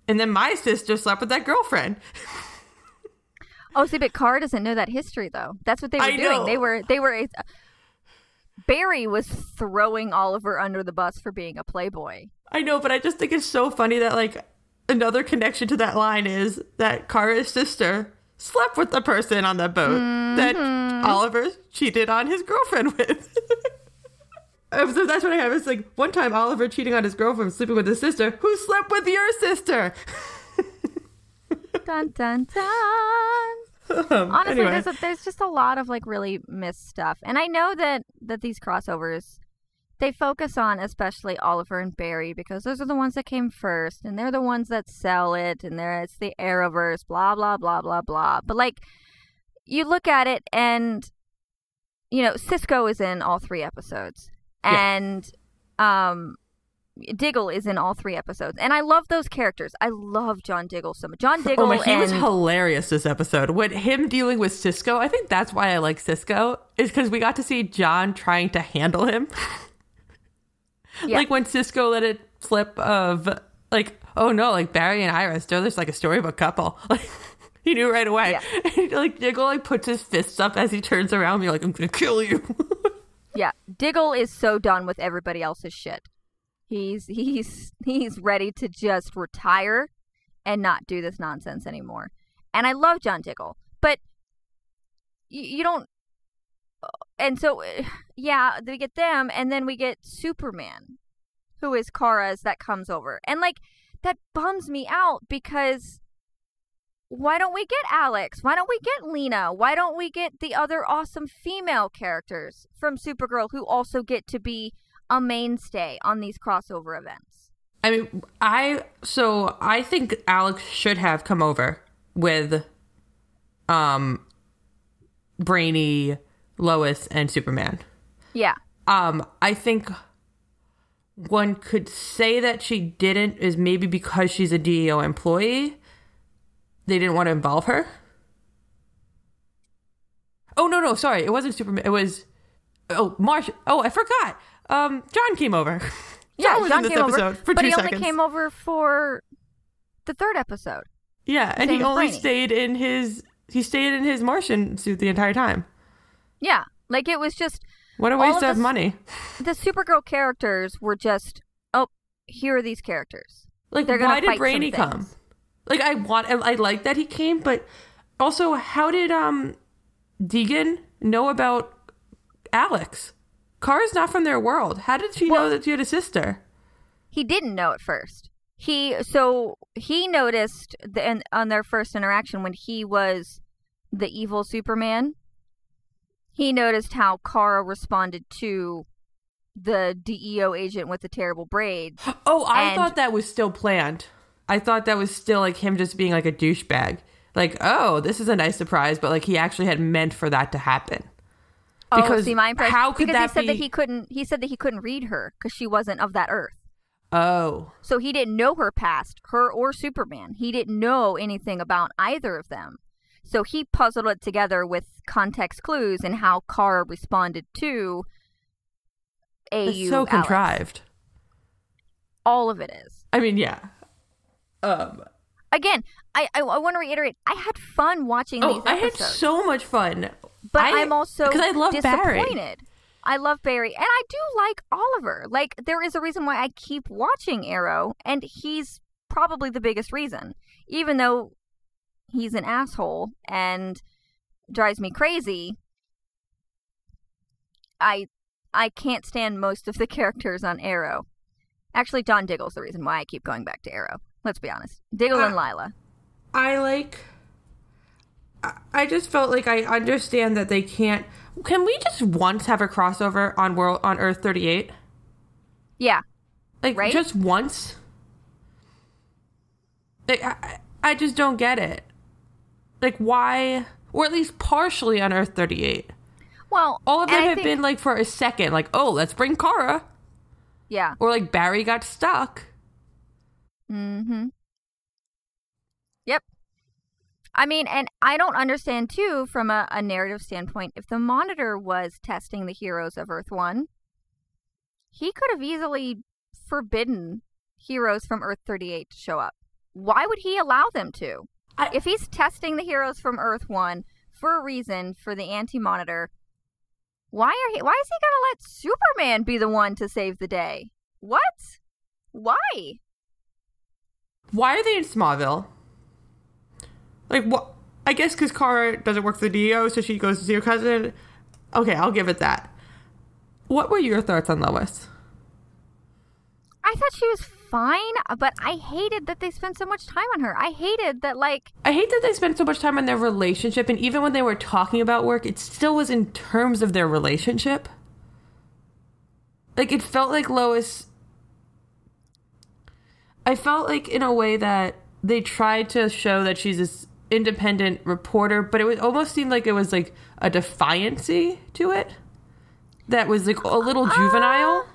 Speaker 3: And then my sister slept with that girlfriend. [LAUGHS]
Speaker 2: Oh, see, but Kara doesn't know that history though. That's what they were
Speaker 3: I
Speaker 2: doing.
Speaker 3: know.
Speaker 2: They were they were. Barry was throwing Oliver under the bus for being a playboy.
Speaker 3: I know, but I just think it's so funny that like another connection to that line is that Kara's sister slept with the person on the boat that mm-hmm. Oliver cheated on his girlfriend with. [LAUGHS] Um, so that's what I have. It's like one time Oliver cheating on his girlfriend, sleeping with his sister, who slept with your sister. [LAUGHS]
Speaker 2: Dun dun dun.
Speaker 3: Um,
Speaker 2: Honestly,
Speaker 3: anyway.
Speaker 2: there's a, there's just a lot of like really missed stuff, and I know that that these crossovers they focus on especially Oliver and Barry because those are the ones that came first, and they're the ones that sell it, and there it's the Arrowverse, blah blah blah blah blah. But like, you look at it, and you know, Cisco is in all three episodes,
Speaker 3: Yeah.
Speaker 2: and um. Diggle is in all three episodes, and I love those characters. I love John Diggle so much. John Diggle
Speaker 3: Oh my, he
Speaker 2: and
Speaker 3: was hilarious this episode. When him dealing with Cisco, I think that's why I like Cisco, is because we got to see John trying to handle him. [LAUGHS]
Speaker 2: Yeah.
Speaker 3: Like when Cisco let it slip of like, oh no, like Barry and Iris, they're just like a storybook couple. [LAUGHS] Like he knew right away.
Speaker 2: Yeah. [LAUGHS]
Speaker 3: And, like Diggle like puts his fists up as he turns around, me like, I'm gonna kill you.
Speaker 2: Yeah, Diggle is so done with everybody else's shit. He's [LAUGHS] he's he's ready to just retire and not do this nonsense anymore. And I love John Diggle, but you, you don't. And so, eh, yeah, we get them, and then we get Superman, who is Kara's that comes over, and like that bums me out because why don't we get Alex? Why don't we get Lena? Why don't we get the other awesome female characters from Supergirl who also get to be a mainstay on these crossover events?
Speaker 3: I mean, I so I think Alex should have come over with um Brainy, Lois, and Superman.
Speaker 2: Yeah.
Speaker 3: Um, I think one could say that she didn't is maybe because she's a DEO employee. They didn't want to involve her. Oh no, no, sorry, it wasn't Superman. It was oh Marsh. Oh, I forgot. Um, John came over. [LAUGHS]
Speaker 2: Yeah,
Speaker 3: was
Speaker 2: John came
Speaker 3: episode
Speaker 2: over,
Speaker 3: for
Speaker 2: but he only came over for the third episode.
Speaker 3: Yeah, and he only stayed in his he stayed in his Martian suit the entire time.
Speaker 2: Yeah, like it was just
Speaker 3: What a waste
Speaker 2: of
Speaker 3: of
Speaker 2: this-
Speaker 3: money.
Speaker 2: the Supergirl characters were just oh, here are these characters.
Speaker 3: Like,
Speaker 2: They're gonna
Speaker 3: why did
Speaker 2: things.
Speaker 3: come? Like, I want, I like that he came, but also, how did um Deegan know about Alex? Kara's not from their world. How did she know that you had a sister?
Speaker 2: he didn't know at first. He so he noticed the, in, on their first interaction when he was the evil Superman. He noticed how Kara responded to the DEO agent with the terrible braids.
Speaker 3: Oh, I
Speaker 2: And-
Speaker 3: thought that was still planned. I thought that was still like him just being like a douchebag. Like, oh, this is a nice surprise, but like he actually had meant for that to happen.
Speaker 2: oh,
Speaker 3: Because
Speaker 2: see my impression.
Speaker 3: how could
Speaker 2: because
Speaker 3: that
Speaker 2: he said that he couldn't. He said that he couldn't read her because she wasn't of that Earth.
Speaker 3: Oh,
Speaker 2: So he didn't know her past, her or Superman. He didn't know anything about either of them. So he puzzled it together with context clues and how Kara responded to AU.
Speaker 3: it's so
Speaker 2: Alex.
Speaker 3: contrived.
Speaker 2: All of it is.
Speaker 3: I mean, yeah. Um.
Speaker 2: Again, I I, I want to reiterate. I had fun watching
Speaker 3: Oh,
Speaker 2: these
Speaker 3: I had
Speaker 2: episodes,
Speaker 3: so much fun.
Speaker 2: but
Speaker 3: I-
Speaker 2: I'm also
Speaker 3: because I love Barry.
Speaker 2: I love Barry, and I do like Oliver. Like there is a reason why I keep watching Arrow, and he's probably the biggest reason. Even though he's an asshole and drives me crazy, I I can't stand most of the [LAUGHS] characters on Arrow. Actually, John Diggle's the reason why I keep going back to Arrow. Let's be honest. Diggle and Lyla.
Speaker 3: I like. I- just felt like I understand that they can't. Can we just once have a crossover on world on Earth thirty eight?
Speaker 2: Yeah.
Speaker 3: Like
Speaker 2: Right?
Speaker 3: just once. Like, I, I just don't get it. Like, why, or at least partially on Earth 38.
Speaker 2: Well,
Speaker 3: All of them have
Speaker 2: think-
Speaker 3: been like for a second, like, oh, let's bring Kara.
Speaker 2: yeah.
Speaker 3: Or like Barry got stuck.
Speaker 2: Mm-hmm. Yep. I mean, and I don't understand too, from a, a narrative standpoint, if the monitor was testing the heroes of Earth One, he could have easily forbidden heroes from Earth 38 to show up. Why would he allow them to?
Speaker 3: I-
Speaker 2: if he's testing the heroes from Earth One for a reason for the anti-monitor, why are he? Why is he gonna let Superman be the one to save the day? What? Why?
Speaker 3: Why are they in Smallville? Like, what? I guess because Kara doesn't work for the DEO, so she goes to see her cousin. Okay, I'll give it that. What were your thoughts on Lois?
Speaker 2: I thought she was fine, but I hated that they spent so much time on her. I hated that, like,
Speaker 3: I hate that they spent so much time on their relationship, and even when they were talking about work, it still was in terms of their relationship. Like, it felt like Lois. I felt like, in a way, that they tried to show that she's this independent reporter, but it was almost seemed like it was like a defiancy to it that was like a little juvenile.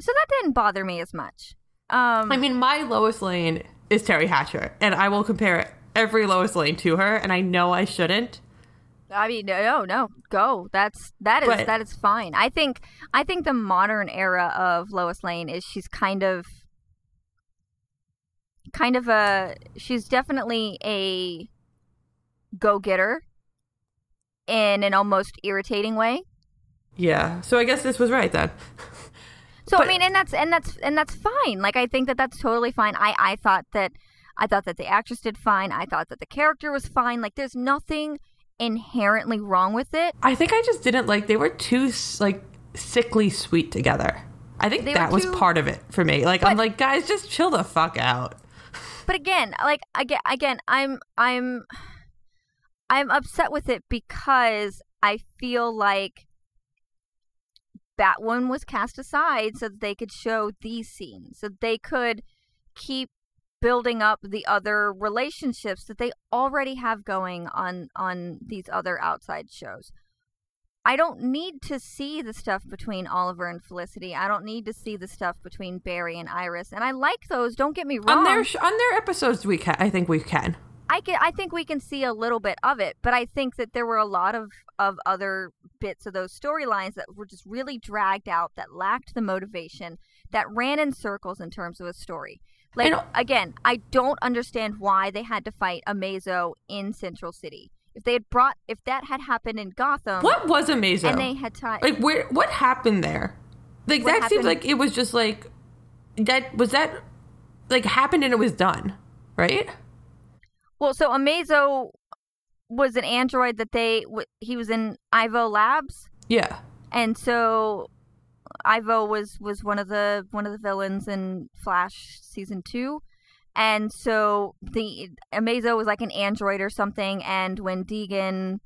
Speaker 2: so that didn't bother me as much. Um,
Speaker 3: I mean, my Lois Lane is Teri Hatcher, and I will compare every Lois Lane to her, and I know I shouldn't.
Speaker 2: I mean, no, no, no, go. That's that is
Speaker 3: But-
Speaker 2: that is fine. I think I think the modern era of Lois Lane is she's kind of, kind of a she's definitely a go getter in an almost irritating way.
Speaker 3: Yeah, so I guess this was right then. [LAUGHS]
Speaker 2: So I mean, and that's and that's and that's fine. Like I think that that's totally fine. I I thought that I thought that the actress did fine. I thought that the character was fine. Like there's nothing inherently wrong with it.
Speaker 3: I think I just didn't like they were too like sickly sweet together. I think
Speaker 2: They
Speaker 3: that was part of it for me. Like I'm like, guys, just chill the fuck out.
Speaker 2: But again, like again, again, I'm I'm I'm upset with it because I feel like Batwoman was cast aside so that they could show these scenes, so they could keep building up the other relationships that they already have going on on these other outside shows. I don't need to see the stuff between Oliver and Felicity. I don't need to see the stuff between Barry and Iris. And I like those. Don't get me wrong.
Speaker 3: On their sh- on their episodes, we can. I think we can.
Speaker 2: I can, I think we can see a little bit of it, but I think that there were a lot of of other bits of those storylines that were just really dragged out, that lacked the motivation, that ran in circles in terms of a story. Like again, I don't understand why they had to fight Amazo in Central City. If they had brought, if that had happened in Gotham,
Speaker 3: What was amazing?
Speaker 2: and they had time,
Speaker 3: like where what happened there? Like
Speaker 2: What
Speaker 3: that seems like it was just like that was that like happened and it was done, right?
Speaker 2: well, so Amazo was an android that they w- he was in Ivo Labs.
Speaker 3: Yeah.
Speaker 2: and so Ivo was was one of the one of the villains in Flash season two, and so the Amazo was like an android or something. And when Deegan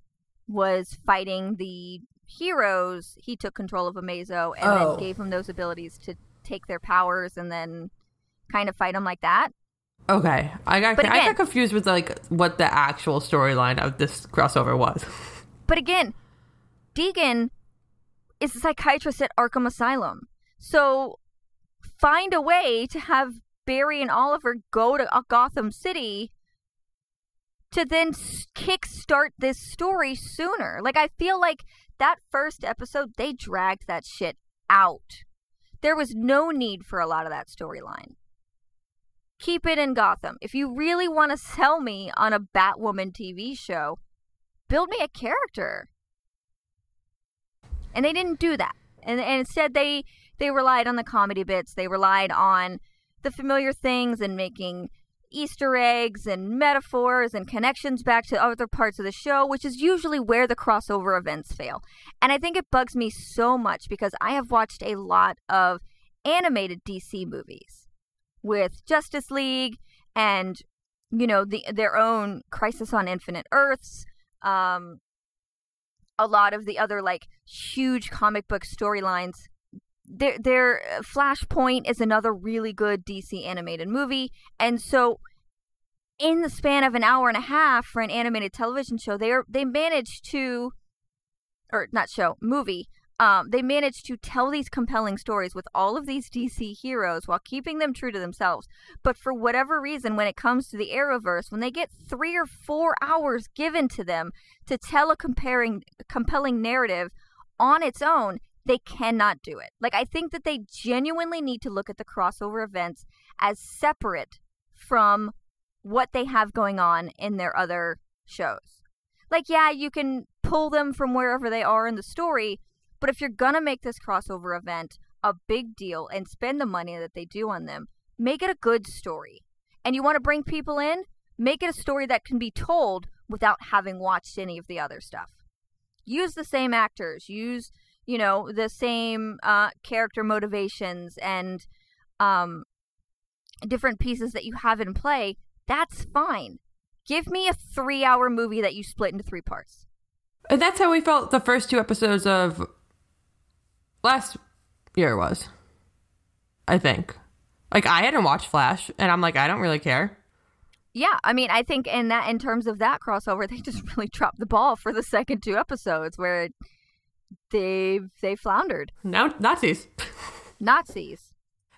Speaker 2: was fighting the heroes, he took control of Amazo and
Speaker 3: Oh.
Speaker 2: then gave him those abilities to take their powers and then kind of fight them like that.
Speaker 3: Okay. I got
Speaker 2: But
Speaker 3: I got confused with like what the actual storyline of this crossover was. [LAUGHS]
Speaker 2: But again, Deegan is a psychiatrist at Arkham Asylum. So find a way to have Barry and Oliver go to uh, Gotham City to then kickstart this story sooner. Like, I feel like that first episode, they dragged that shit out. There was no need for a lot of that storyline. Keep it in Gotham. If you really want to sell me on a Batwoman TV show, build me a character. And they didn't do that. And, and instead they they relied on the comedy bits. They relied on the familiar things and making Easter eggs and metaphors and connections back to other parts of the show, which is usually where the crossover events fail. And I think it bugs me so much because I have watched a lot of animated DC movies with Justice League and you know the their own Crisis on Infinite Earths, um, a lot of the other like huge comic book storylines their their uh, Flashpoint is another really good DC animated movie, and so in the span of an hour and a half for an animated television show, they are they managed to, or not show movie. Um, they managed to tell these compelling stories with all of these DC heroes while keeping them true to themselves. But for whatever reason, when it comes to the Arrowverse, when they get three or four hours given to them to tell a comparing compelling narrative on its own, they cannot do it. Like I think that they genuinely need to look at the crossover events as separate from what they have going on in their other shows. Like yeah, you can pull them from wherever they are in the story, but if you're to make this crossover event a big deal and spend the money that they do on them, make it a good story. And you want to bring people in, make it a story that can be told without having watched any of the other stuff. Use the same actors, use, you know, the same uh, character motivations and um, different pieces that you have in play. That's fine. Give me a three hour movie that you split into three parts.
Speaker 3: And that's how we felt the first two episodes of last year was. I think. Like I hadn't watched Flash, and I'm like, I don't really care.
Speaker 2: Yeah, I mean, I think in that in terms of that crossover, [LAUGHS] they just really dropped the ball for the second two episodes where they they floundered.
Speaker 3: Now Nazis.
Speaker 2: Nazis.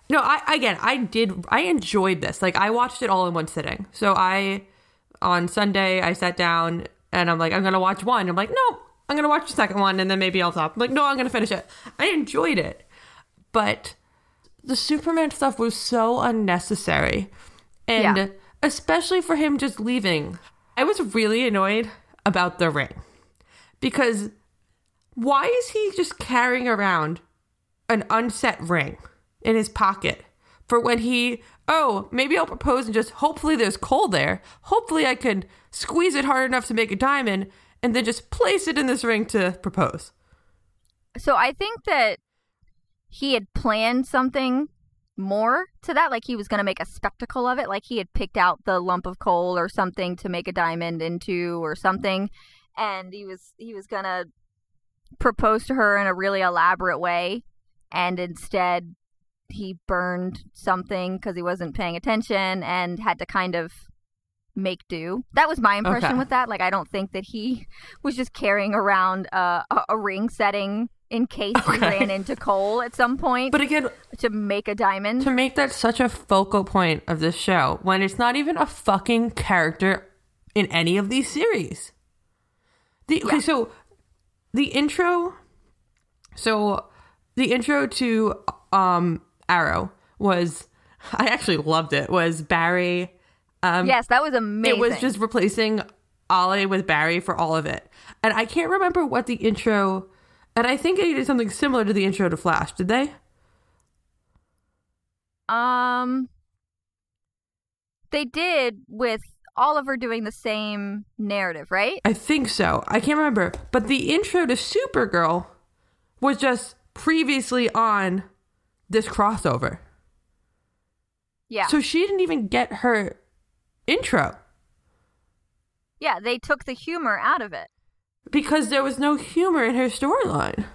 Speaker 3: No, I again, I did. I enjoyed this. Like I watched it all in one sitting. So I on Sunday I sat down and I'm like, I'm gonna watch one. I'm like, no, I'm gonna watch the second one and then maybe I'll stop. I'm like, no, I'm gonna finish it. I enjoyed it, but the Superman stuff was so unnecessary, and
Speaker 2: Yeah.
Speaker 3: especially for him just leaving. I was really annoyed about the ring because why is he just carrying around an unset ring in his pocket for when he oh maybe i'll propose and just hopefully there's coal there. Hopefully i can squeeze it hard enough to make a diamond and then just place it in this ring to propose.
Speaker 2: So I think that he had planned something more to that like he was going to make a spectacle of it like he had picked out the lump of coal or something to make a diamond into or something and he was he was going to propose to her in a really elaborate way and instead he burned something cuz he wasn't paying attention and had to kind of make do. That was my impression
Speaker 3: Okay.
Speaker 2: with that. Like I don't think that he [LAUGHS] was just carrying around uh, a, a ring setting in case he ran into coal at some point
Speaker 3: but again
Speaker 2: to make a diamond.
Speaker 3: to make that such a focal point of this show when it's not even a fucking character in any of these series. The okay, so the intro so the intro to um Arrow was I actually loved it. Was Barry um
Speaker 2: yes, that was amazing.
Speaker 3: it was just replacing Ollie with Barry for all of it. And I can't remember what the intro and I think they did something similar to the intro to Flash, did they?
Speaker 2: um they did with Oliver doing the same narrative, right?
Speaker 3: I think so. I can't remember. But the intro to Supergirl was just previously on this crossover.
Speaker 2: Yeah.
Speaker 3: So she didn't even get her intro
Speaker 2: yeah, they took the humor out of it.
Speaker 3: because there was no humor in her storyline.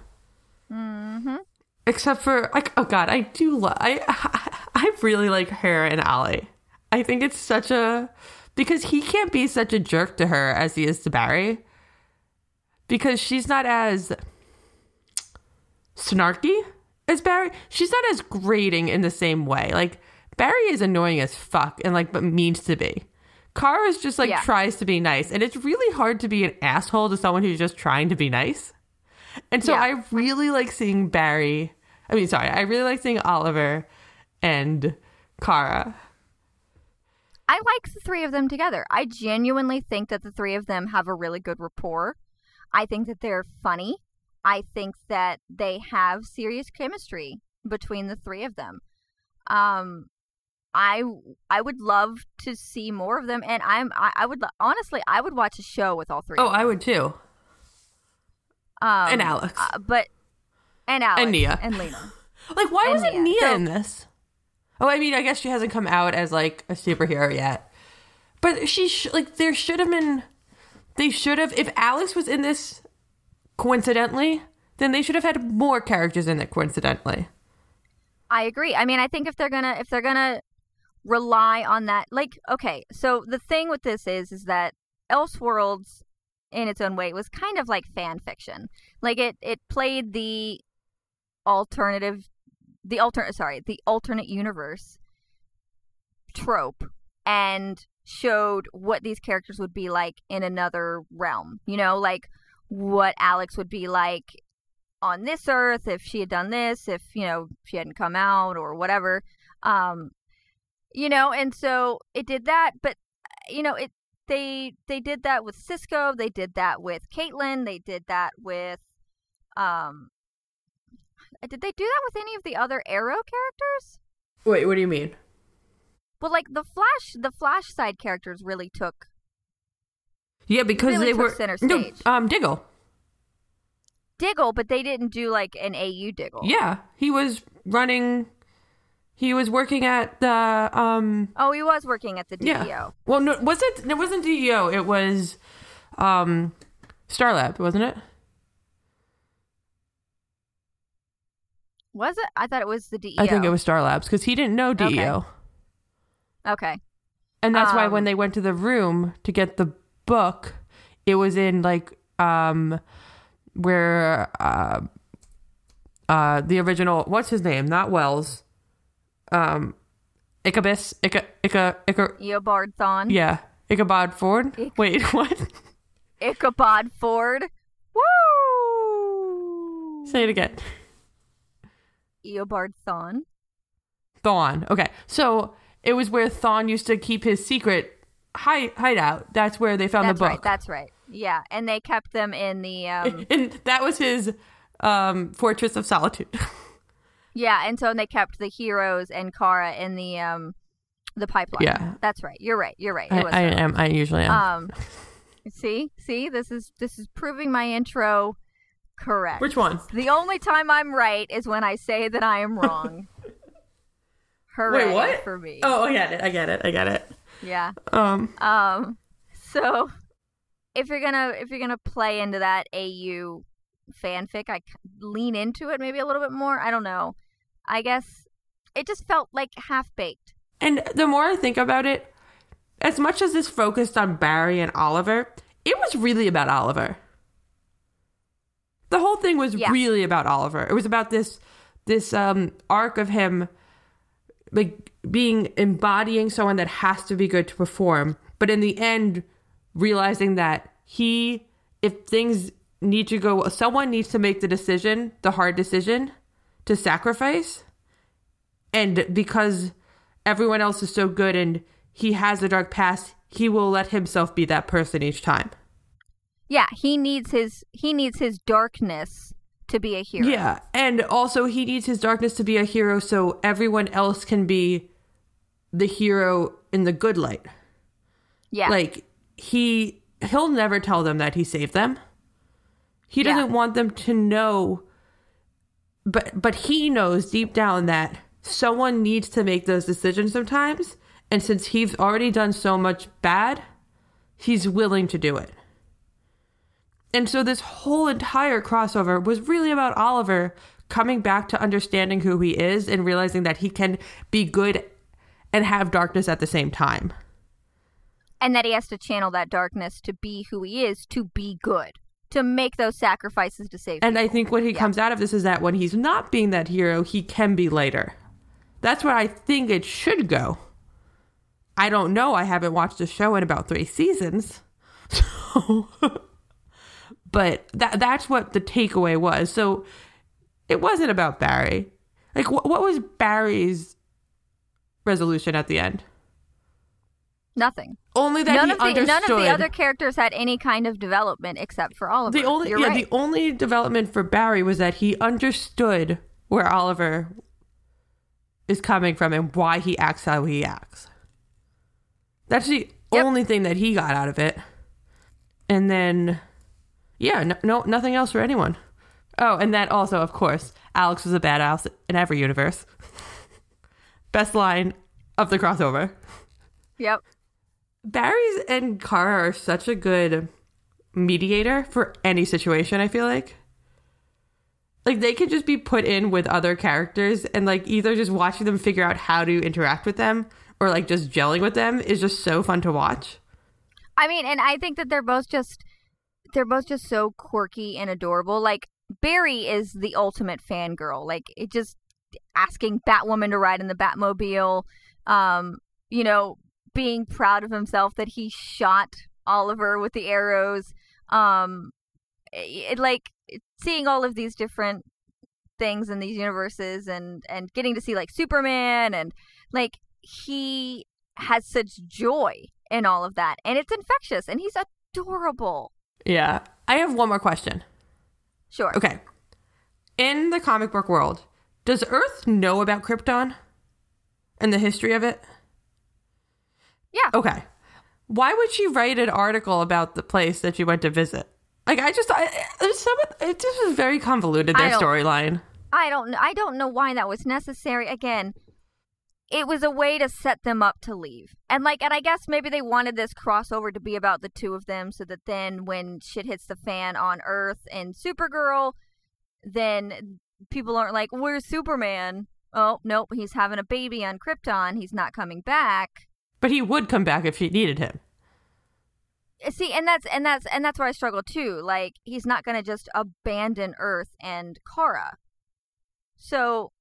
Speaker 2: Mhm.
Speaker 3: Except for like oh god, I do love I [LAUGHS] I really like her and Ollie. I think it's such a because he can't be such a jerk to her as he is to Barry. Because she's not as snarky as Barry. She's not as grating in the same way. Like Barry is annoying as fuck and like but means to be. Kara's just like
Speaker 2: Yeah.
Speaker 3: tries to be nice, and it's really hard to be an asshole to someone who's just trying to be nice. And so
Speaker 2: Yeah.
Speaker 3: I really like seeing Barry. I mean, sorry, I really like seeing Oliver and Kara.
Speaker 2: I like the three of them together. I genuinely think that the three of them have a really good rapport. I think that they're funny. I think that they have serious chemistry between the three of them. Um, I I would love to see more of them, and I'm I, I would honestly I would watch a show with all three.
Speaker 3: Oh,
Speaker 2: of them.
Speaker 3: I would too.
Speaker 2: Um,
Speaker 3: and Alex.
Speaker 2: uh, but and Alex and
Speaker 3: Nia.
Speaker 2: and Lena. [LAUGHS]
Speaker 3: Like, why
Speaker 2: and
Speaker 3: wasn't
Speaker 2: Nia.
Speaker 3: Nia
Speaker 2: So-
Speaker 3: in this? Oh, I mean, I guess she hasn't come out as like a superhero yet. But she sh- like there should have been. They should have if Alex was in this coincidentally, then they should have had more characters in it coincidentally.
Speaker 2: I agree. I mean, I think if they're gonna if they're gonna rely on that, like, okay, so the thing with this is is that Elseworlds, in its own way, was kind of like fan fiction. Like it it played the alternative, the alternate, sorry, the alternate universe trope, and showed what these characters would be like in another realm. You know, like what Alex would be like on this earth if she had done this, if, you know, she hadn't come out or whatever. Um, you know, and so it did that, but you know, it they they did that with Cisco, they did that with Caitlin, they did that with um did they do that with any of the other Arrow characters?
Speaker 3: Wait, what do you mean?
Speaker 2: Well, like the Flash, the Flash side characters really took
Speaker 3: Yeah, because
Speaker 2: Really
Speaker 3: they
Speaker 2: took
Speaker 3: were
Speaker 2: center
Speaker 3: no,
Speaker 2: stage.
Speaker 3: um, Diggle.
Speaker 2: Diggle, but they didn't do like an AU Diggle.
Speaker 3: Yeah, he was running. He was working at the um.
Speaker 2: Oh, he was working at the DEO.
Speaker 3: Yeah. Well, no, was it? It wasn't DEO. It was, um, Starlab, wasn't it?
Speaker 2: Was it? I thought it was the DEO.
Speaker 3: I think it was Star Labs because he didn't know DEO,
Speaker 2: Okay.
Speaker 3: and that's why
Speaker 2: Um,
Speaker 3: when they went to the room to get the book, it was in like um, where uh, uh, the original. What's his name? Not Wells. Um, Ichabus. Ica. Ica. Ica.
Speaker 2: Eobard Thawne.
Speaker 3: Yeah. Ichabod Ford. Wait, [LAUGHS] what?
Speaker 2: Ichabod Ford. Woo!
Speaker 3: Say it again.
Speaker 2: Eobard Thawne.
Speaker 3: Thawne. Okay. So it was where Thawne used to keep his secret hide hideout. That's where they found
Speaker 2: That's
Speaker 3: the book.
Speaker 2: right. That's right. Yeah, and they kept them in the um [LAUGHS]
Speaker 3: and that was his um fortress of solitude. [LAUGHS]
Speaker 2: yeah, and so they kept the heroes and Kara in the um the pipeline.
Speaker 3: Yeah.
Speaker 2: That's right. You're right. You're right. It
Speaker 3: I,
Speaker 2: was
Speaker 3: I am. I usually am.
Speaker 2: Um [LAUGHS] see? See? This is this is proving my intro correct.
Speaker 3: Which one?
Speaker 2: The only time I'm right is when I say that I am wrong. [LAUGHS] Hooray
Speaker 3: Wait, what?
Speaker 2: for me.
Speaker 3: Oh, I get it. I get it. I get it.
Speaker 2: Yeah.
Speaker 3: Um.
Speaker 2: Um so if you're gonna if you're gonna play into that AU fanfic, I lean into it maybe a little bit more. I don't know. I guess it just felt like half baked.
Speaker 3: And the more I think about it, as much as this focused on Barry and Oliver, it was really about Oliver. The whole thing was
Speaker 2: Yeah.
Speaker 3: really about Oliver. It was about this this um arc of him like being embodying someone that has to be good to perform, but in the end realizing that he if things need to go someone needs to make the decision, the hard decision to sacrifice and because everyone else is so good and he has a dark past, he will let himself be that person each time.
Speaker 2: Yeah, he needs his he needs his darkness to be a hero.
Speaker 3: Yeah, and also he needs his darkness to be a hero so everyone else can be the hero in the good light.
Speaker 2: Yeah.
Speaker 3: Like he he'll never tell them that he saved them. He doesn't want them to know but but he knows deep down that someone needs to make those decisions sometimes and since he's already done so much bad, he's willing to do it. And so this whole entire crossover was really about Oliver coming back to understanding who he is and realizing that he can be good and have darkness at the same time.
Speaker 2: and that he has to channel that darkness to be who he is, to be good, to make those sacrifices to save.
Speaker 3: And I think what he comes out of this is that when he's not being that hero, he can be lighter. That's where I think it should go. I don't know. I haven't watched the show in about three seasons. [LAUGHS] So, [LAUGHS] but that that's what the takeaway was. So it wasn't about Barry. Like, wh- what was Barry's resolution at the end?
Speaker 2: nothing.
Speaker 3: Only that
Speaker 2: None
Speaker 3: he
Speaker 2: of the
Speaker 3: understood.
Speaker 2: none of the other characters had any kind of development except for Oliver.
Speaker 3: The only
Speaker 2: You're
Speaker 3: yeah,
Speaker 2: right.
Speaker 3: the only development for Barry was that he understood where Oliver is coming from and why he acts how he acts. That's the
Speaker 2: Yep.
Speaker 3: only thing that he got out of it. And then yeah, no, no nothing else for anyone. Oh, and that also, of course, Alex was a badass in every universe. [LAUGHS] Best line of the crossover.
Speaker 2: Yep.
Speaker 3: Barry's and Kara are such a good mediator for any situation, I feel like. like they could just be put in with other characters and like either just watching them figure out how to interact with them or like just gelling with them is just so fun to watch.
Speaker 2: I mean, and I think that they're both just they're both just so quirky and adorable. Like Barry is the ultimate fangirl. Like it just asking Batwoman to ride in the Batmobile, um, you know, being proud of himself that he shot Oliver with the arrows. Um, it, like seeing all of these different things in these universes and and getting to see like Superman and like he has such joy in all of that and it's infectious and he's adorable.
Speaker 3: Yeah. I have one more question.
Speaker 2: Sure.
Speaker 3: Okay. In the comic book world, does Earth know about Krypton and the history of it?
Speaker 2: Yeah.
Speaker 3: Okay. Why would she write an article about the place that she went to visit? Like I just, I, there's some, it just was very convoluted their storyline.
Speaker 2: I don't I don't know why that was necessary. Again, it was a way to set them up to leave. And like and I guess maybe they wanted this crossover to be about the two of them so that then when shit hits the fan on Earth and Supergirl, then people aren't like, "Where's Superman?" Oh, nope, he's having a baby on Krypton. He's not coming back.
Speaker 3: But he would come back if she needed him.
Speaker 2: Uh, see, and that's and that's and that's where I struggle too. Like he's not going to just abandon Earth and Kara. So,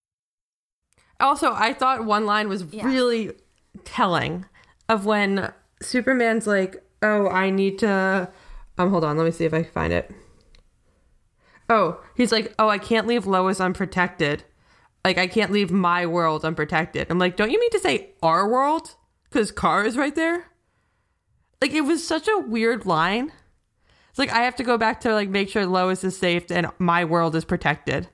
Speaker 3: Also, I thought one line was
Speaker 2: Yeah.
Speaker 3: really telling of when Superman's like, "Oh, I need to." Um, hold on, let me see if I can find it. Oh, he's like, "Oh, I can't leave Lois unprotected. Like, I can't leave my world unprotected." I'm like, "Don't you mean to say our world? Because Kara is right there." Like, it was such a weird line. It's like I have to go back to like make sure Lois is safe and my world is protected.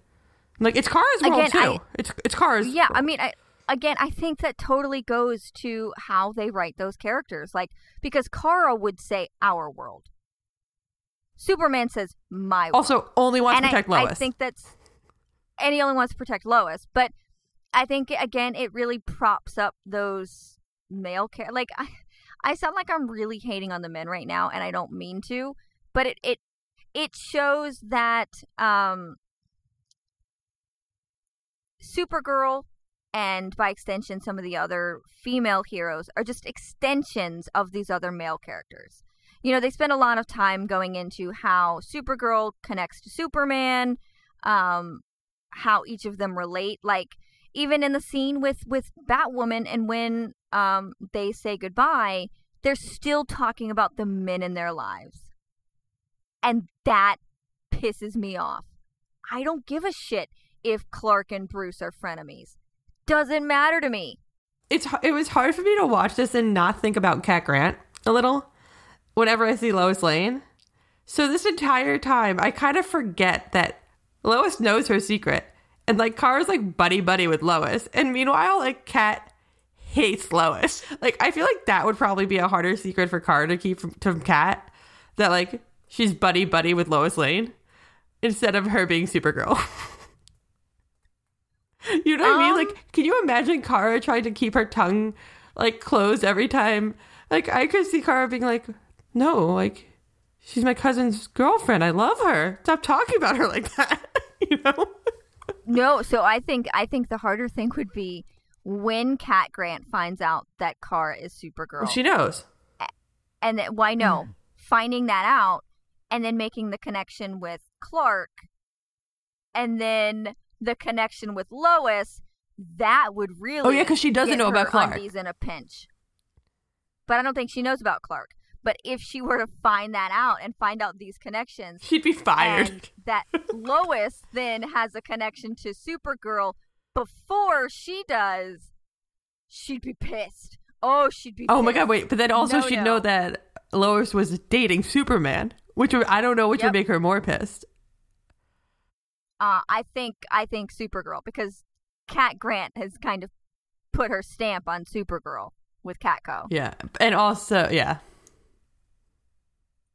Speaker 3: Like, it's Kara's world
Speaker 2: Again,
Speaker 3: too.
Speaker 2: I-
Speaker 3: it's it's Kara's.
Speaker 2: Yeah, I mean, I, again, I think that totally goes to how they write those characters. Like, because Kara would say our world. Superman says my world.
Speaker 3: Also, only wants
Speaker 2: and
Speaker 3: to protect
Speaker 2: I,
Speaker 3: Lois.
Speaker 2: I think that's, and he only wants to protect Lois. But I think again, it really props up those male care Like, [LAUGHS] I, I sound like I'm really hating on the men right now, and I don't mean to. But it it it shows that um, Supergirl and by extension some of the other female heroes are just extensions of these other male characters. You know, they spend a lot of time going into how Supergirl connects to Superman, um, how each of them relate. Like even in the scene with with Batwoman and when um, they say goodbye, they're still talking about the men in their lives, and that pisses me off. I don't give a shit if Clark and Bruce are frenemies. Doesn't matter to me.
Speaker 3: it's it was hard for me to watch this and not think about Cat Grant a little whenever I see Lois Lane. So this entire time, I kind of forget that Lois knows her secret, and like Kara's like buddy buddy with Lois, and meanwhile, like Cat hates Lois. Like I feel like that would probably be a harder secret for Kara to keep from, from Cat, that like she's buddy buddy with Lois Lane instead of her being Supergirl. [LAUGHS] [LAUGHS] You know what I mean?
Speaker 2: Um,
Speaker 3: Like, can you imagine Kara trying to keep her tongue like closed every time? Like, I could see Kara being like, "No, like, she's my cousin's girlfriend. I love her. Stop talking about her like that." [LAUGHS] you know?
Speaker 2: No, so I think I think the harder thing would be when Cat Grant finds out that Kara is Supergirl.
Speaker 3: She knows.
Speaker 2: and that why no finding that out and then making the connection with clark and then the connection with lois that would really
Speaker 3: Oh, yeah, because she doesn't know about Clark.
Speaker 2: undies in a pinch but i don't think she knows about clark but if she were to find that out and find out these connections
Speaker 3: She'd be fired.
Speaker 2: that lois [LAUGHS] then has a connection to supergirl before she does she'd be pissed oh she'd be
Speaker 3: oh my god, wait! But then also
Speaker 2: No,
Speaker 3: she'd
Speaker 2: no.
Speaker 3: know that Lois was dating Superman, which would, I don't know which
Speaker 2: Yep.
Speaker 3: would make her more pissed.
Speaker 2: Uh, I think I think Supergirl because Cat Grant has kind of put her stamp on Supergirl with CatCo.
Speaker 3: Yeah, and also yeah.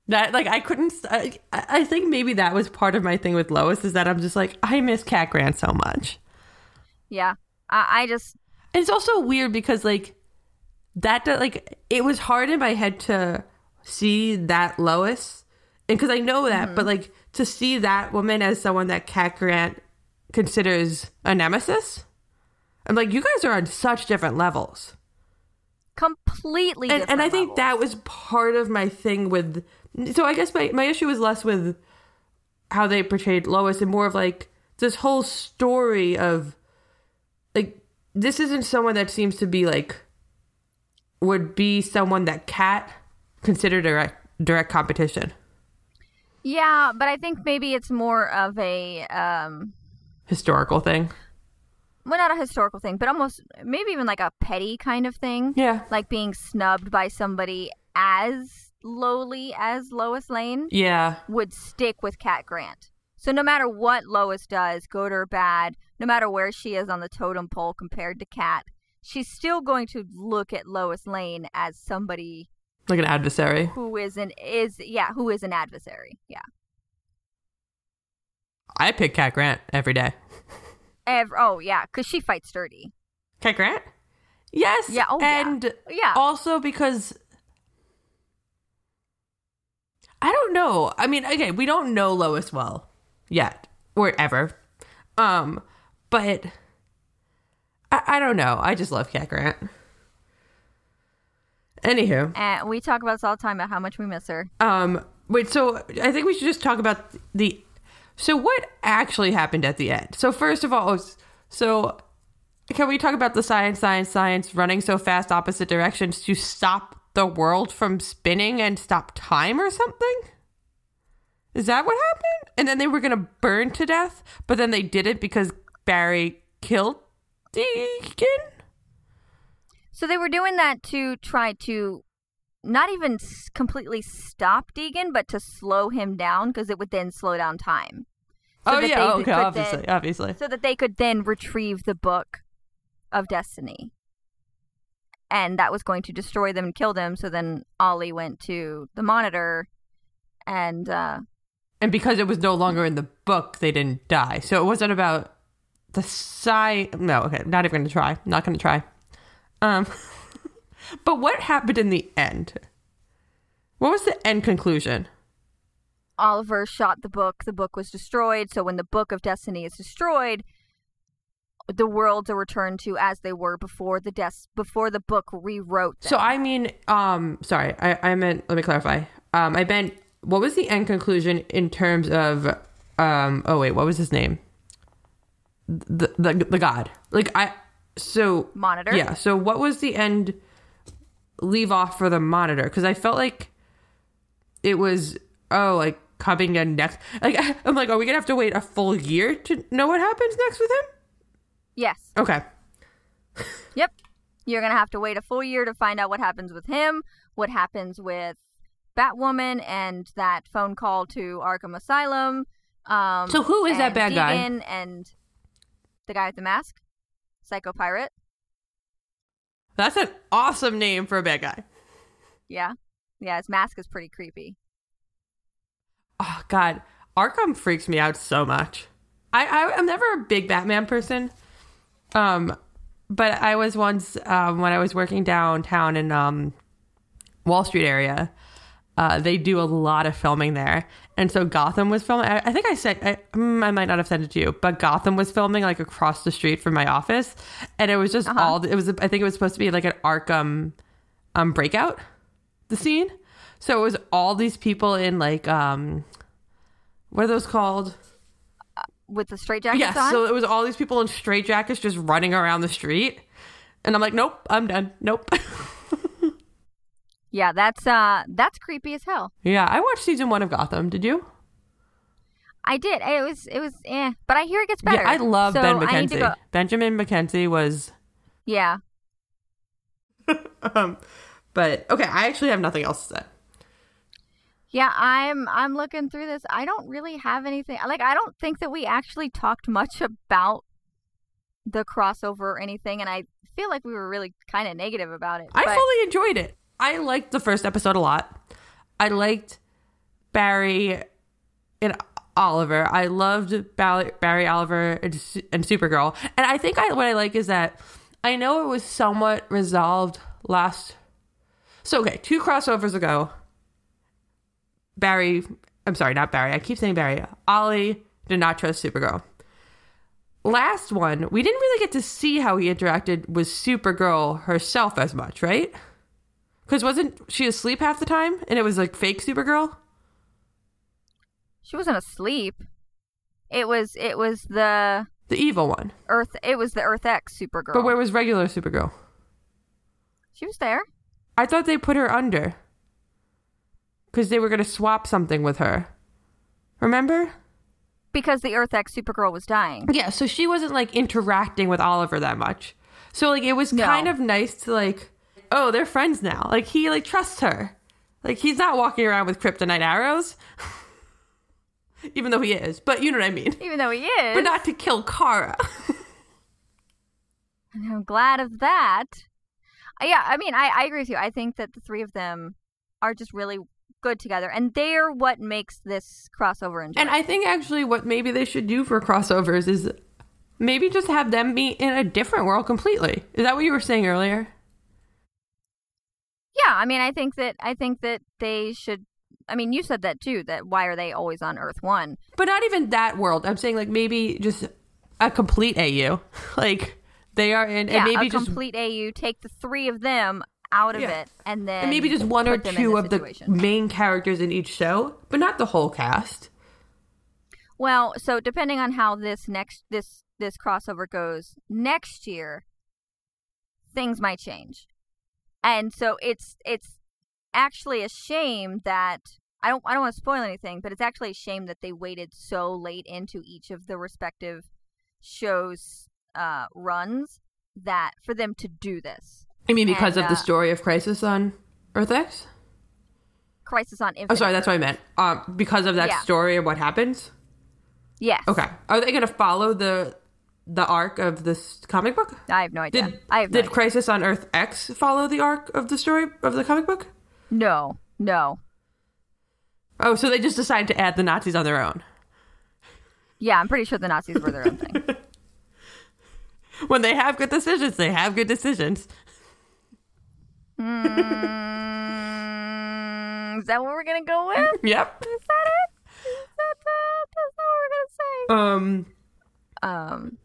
Speaker 3: That like I couldn't. I, I think maybe that was part of my thing with Lois is that I'm just like I miss Cat Grant so much.
Speaker 2: Yeah, I, I just
Speaker 3: And it's also weird because like that like it was hard in my head to see that Lois and because I know that but like to see that woman as someone that Cat Grant considers a nemesis. I'm like, you guys are on such different levels.
Speaker 2: Completely
Speaker 3: And,
Speaker 2: different.
Speaker 3: and I think
Speaker 2: levels.
Speaker 3: that was part of my thing with. So I guess my, my issue was less with how they portrayed Lois and more of like this whole story of like this isn't someone that seems to be like would be someone that Cat considered direct direct competition.
Speaker 2: Yeah, but I think maybe it's more of a um
Speaker 3: Historical thing.
Speaker 2: well not a historical thing, but almost maybe even like a petty kind of thing.
Speaker 3: Yeah.
Speaker 2: Like being snubbed by somebody as lowly as Lois Lane
Speaker 3: Yeah.
Speaker 2: would stick with Cat Grant. So no matter what Lois does, good or bad, no matter where she is on the totem pole compared to Cat, she's still going to look at Lois Lane as somebody
Speaker 3: Like an adversary.
Speaker 2: who is an is yeah, who is an adversary. Yeah.
Speaker 3: I pick Cat Grant every day.
Speaker 2: Ev- oh yeah, because she fights dirty.
Speaker 3: Cat Grant? Yes.
Speaker 2: Yeah, oh, yeah. Yeah.
Speaker 3: also because I don't know. I mean, okay, we don't know Lois well yet or ever. Um, but I, I don't know. I just love Cat Grant. Anywho,
Speaker 2: And we talk about this all the time about how much we miss her.
Speaker 3: um, wait. So I think we should just talk about the. So what actually happened at the end? So first of all, so can we talk about the science, science, science running so fast opposite directions to stop the world from spinning and stop time or something? Is that what happened? And then they were gonna burn to death, but then they didn't because Barry killed Deegan.
Speaker 2: So they were doing that to try to not even completely stop Deegan, but to slow him down because it would then slow down time. So
Speaker 3: oh yeah,
Speaker 2: they
Speaker 3: okay, obviously,
Speaker 2: then-
Speaker 3: obviously.
Speaker 2: so that they could then retrieve the book of destiny. And that was going to destroy them and kill them. So then Ollie went to the monitor and uh,
Speaker 3: And because it was no longer in the book, they didn't die. So it wasn't about the sci. No, okay, not even gonna try. Not gonna try. Um, [LAUGHS] but what happened in the end? What was the end conclusion?
Speaker 2: Oliver shot the book. The book was destroyed. So when the book of destiny is destroyed, the worlds are returned to as they were before the des- before the book rewrote them.
Speaker 3: So I mean, um, sorry, I, I meant. Let me clarify. Um, I meant what was the end conclusion in terms of, um, oh wait, what was his name? The the the god. Like I. So
Speaker 2: Monitor?
Speaker 3: Yeah. So what was the end? Leave off for the monitor because I felt like it was oh like coming in next. Like [LAUGHS] I'm like, are we gonna have to wait a full year to know what happens next with him?
Speaker 2: yes.
Speaker 3: Okay.
Speaker 2: Yep. You're to have to wait a full year to find out what happens with him, what happens with Batwoman and that phone call to Arkham Asylum. Um,
Speaker 3: So who is that bad guy?
Speaker 2: Deegan And the guy with the mask? Psycho Pirate?
Speaker 3: That's an awesome name for a bad guy.
Speaker 2: Yeah. Yeah, his mask is pretty creepy.
Speaker 3: Oh God, Arkham freaks me out so much. I, I I'm never a big Batman person. Um, but I was once um, when I was working downtown in um Wall Street area. Uh, they do a lot of filming there, and so Gotham was filming. I, I think I said I, mm, I might not have sent it to you, but Gotham was filming like across the street from my office, and it was just
Speaker 2: Uh-huh.
Speaker 3: all. It was I think it was supposed to be like an Arkham um breakout, the scene. So it was all these people in like um what are those called?
Speaker 2: With the straight jackets
Speaker 3: Yes.
Speaker 2: on?
Speaker 3: So it was all these people in straitjackets just running around the street. And I'm like, nope, I'm done. Nope. [LAUGHS]
Speaker 2: yeah, that's uh that's creepy as hell.
Speaker 3: yeah, I watched season one of Gotham. Did you?
Speaker 2: I did. It was it was eh, but I hear it gets better.
Speaker 3: Yeah, I love
Speaker 2: So
Speaker 3: Ben
Speaker 2: I need to
Speaker 3: McKenzie.
Speaker 2: go-
Speaker 3: Benjamin McKenzie was
Speaker 2: Yeah. [LAUGHS]
Speaker 3: um but okay, I actually have nothing else to say.
Speaker 2: Yeah, I'm I'm looking through this. I don't really have anything. Like I don't think that we actually talked much about the crossover or anything and I feel like we were really kind of negative about it.
Speaker 3: I
Speaker 2: but-
Speaker 3: fully enjoyed it. I liked the first episode a lot. I liked Barry and Oliver. I loved Barry, Oliver and, and Supergirl. And I think I, what I like is that I know it was somewhat resolved last. So, okay, two crossovers ago, Barry, I'm sorry, not Barry. I keep saying Barry. Ollie did not trust Supergirl. last one, we didn't really get to see how he interacted with Supergirl herself as much, right? Because wasn't she asleep half the time and it was like fake Supergirl?
Speaker 2: She wasn't asleep. It was it was the
Speaker 3: The evil one.
Speaker 2: Earth it was the Earth X Supergirl.
Speaker 3: But where was regular Supergirl?
Speaker 2: she was there.
Speaker 3: I thought they put her under. Because they were going to swap something with her. Remember?
Speaker 2: Because the Earth X Supergirl was dying.
Speaker 3: Yeah, so she wasn't like interacting with Oliver that much. So like it was
Speaker 2: No.
Speaker 3: kind of nice to like, oh, they're friends now. Like he like trusts her. Like he's not walking around with kryptonite arrows. [LAUGHS] Even though he is, but you know what I mean.
Speaker 2: Even though he is.
Speaker 3: But not to kill Kara. [LAUGHS]
Speaker 2: I'm glad of that. Yeah, I mean, I, I agree with you. I think that the three of them are just really good together, and they're what makes this crossover enjoyable.
Speaker 3: and I think actually what maybe they should do for crossovers is maybe just have them be in a different world completely. Is that what you were saying earlier?
Speaker 2: Yeah, I mean, I think that I think that they should. I mean, you said that too. That why are they always on Earth One?
Speaker 3: But not even that world. I'm saying like maybe just a complete AU. [LAUGHS] Like they are in
Speaker 2: yeah,
Speaker 3: and maybe
Speaker 2: a
Speaker 3: just
Speaker 2: complete AU. Take the three of them out of
Speaker 3: Yeah.
Speaker 2: it, and then
Speaker 3: and maybe just one or
Speaker 2: put them in
Speaker 3: two of the main characters in each show, but not the whole cast.
Speaker 2: Well, so depending on how this next this this crossover goes next year, things might change. And so it's it's actually a shame that I don't I don't want to spoil anything, but it's actually a shame that they waited so late into each of the respective shows uh runs that for them to do this.
Speaker 3: I mean because
Speaker 2: And,
Speaker 3: of the
Speaker 2: uh,
Speaker 3: story of Crisis on Earth X?
Speaker 2: Crisis on Infinite.
Speaker 3: Oh sorry, that's what I meant. Um because of that
Speaker 2: Yeah.
Speaker 3: story and what happens?
Speaker 2: Yes.
Speaker 3: Okay. Are they gonna follow the the arc of this comic book?
Speaker 2: I have no idea.
Speaker 3: Did,
Speaker 2: I have no
Speaker 3: did
Speaker 2: idea.
Speaker 3: Crisis on Earth X follow the arc of the story of the comic book?
Speaker 2: no. No.
Speaker 3: Oh, so they just decided to add the Nazis on their own.
Speaker 2: Yeah, I'm pretty sure the Nazis were their own thing. [LAUGHS]
Speaker 3: When they have good decisions, they have good decisions.
Speaker 2: Mm, [LAUGHS] is that what we're gonna go with?
Speaker 3: Yep.
Speaker 2: Is that it? Is that, uh, that's not what we're gonna say. Um,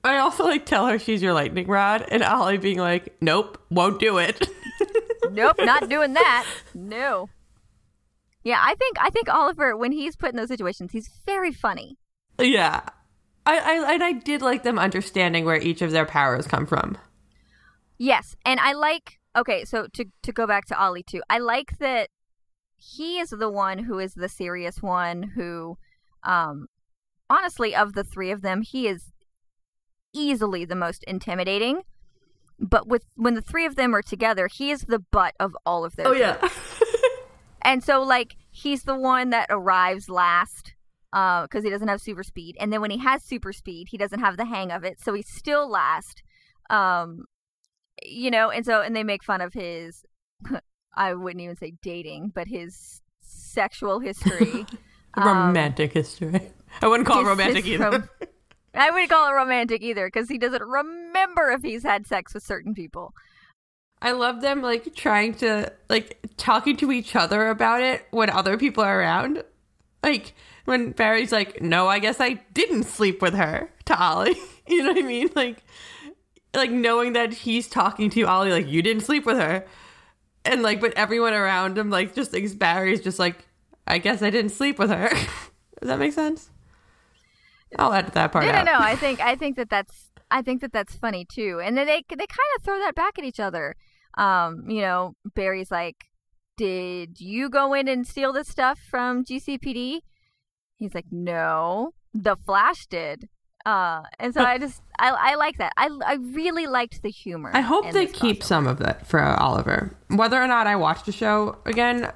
Speaker 3: I also like tell her she's your lightning rod, and Ollie being like, "Nope, won't do it." [LAUGHS]
Speaker 2: nope, not doing that. No. Yeah, I think I think Oliver when he's put in those situations, he's very funny.
Speaker 3: yeah, I, I and I did like them understanding where each of their powers come from.
Speaker 2: Yes, and I like. Okay, so to to go back to Ollie too, I like that he is the one who is the serious one who, um, honestly, of the three of them, he is easily the most intimidating. But with when the three of them are together, he is the butt of all of their.
Speaker 3: Oh yeah, [LAUGHS]
Speaker 2: And so, like, he's the one that arrives last because he doesn't have super speed. And then when he has super speed, he doesn't have the hang of it. So he's still last. Um, you know, and so, and they make fun of his, [LAUGHS] I wouldn't even say dating, but his sexual history. [LAUGHS] Um,
Speaker 3: romantic history. I wouldn't call it romantic either.
Speaker 2: rom- I wouldn't call it romantic either because he doesn't remember if he's had sex with certain people.
Speaker 3: I love them like trying to like talking to each other about it when other people are around. Like when Barry's like, "No, I guess I didn't sleep with her." To Ollie, [LAUGHS] you know what I mean? Like, like knowing that he's talking to Ollie, like you didn't sleep with her, and like, but everyone around him like just thinks Barry's just like, "I guess I didn't sleep with her." [LAUGHS] Does that make sense? I'll edit that part
Speaker 2: No,
Speaker 3: out.
Speaker 2: no, no. I think I think that that's I think that that's funny too, and then they they kind of throw that back at each other. Um, you know, Barry's like, "Did you go in and steal this stuff from GCPD?" He's like, "No, the Flash did." Uh, and so I just I I like that. I I really liked the humor.
Speaker 3: I hope they keep
Speaker 2: crossover.
Speaker 3: some of that for Oliver. Whether or not I watch the show again,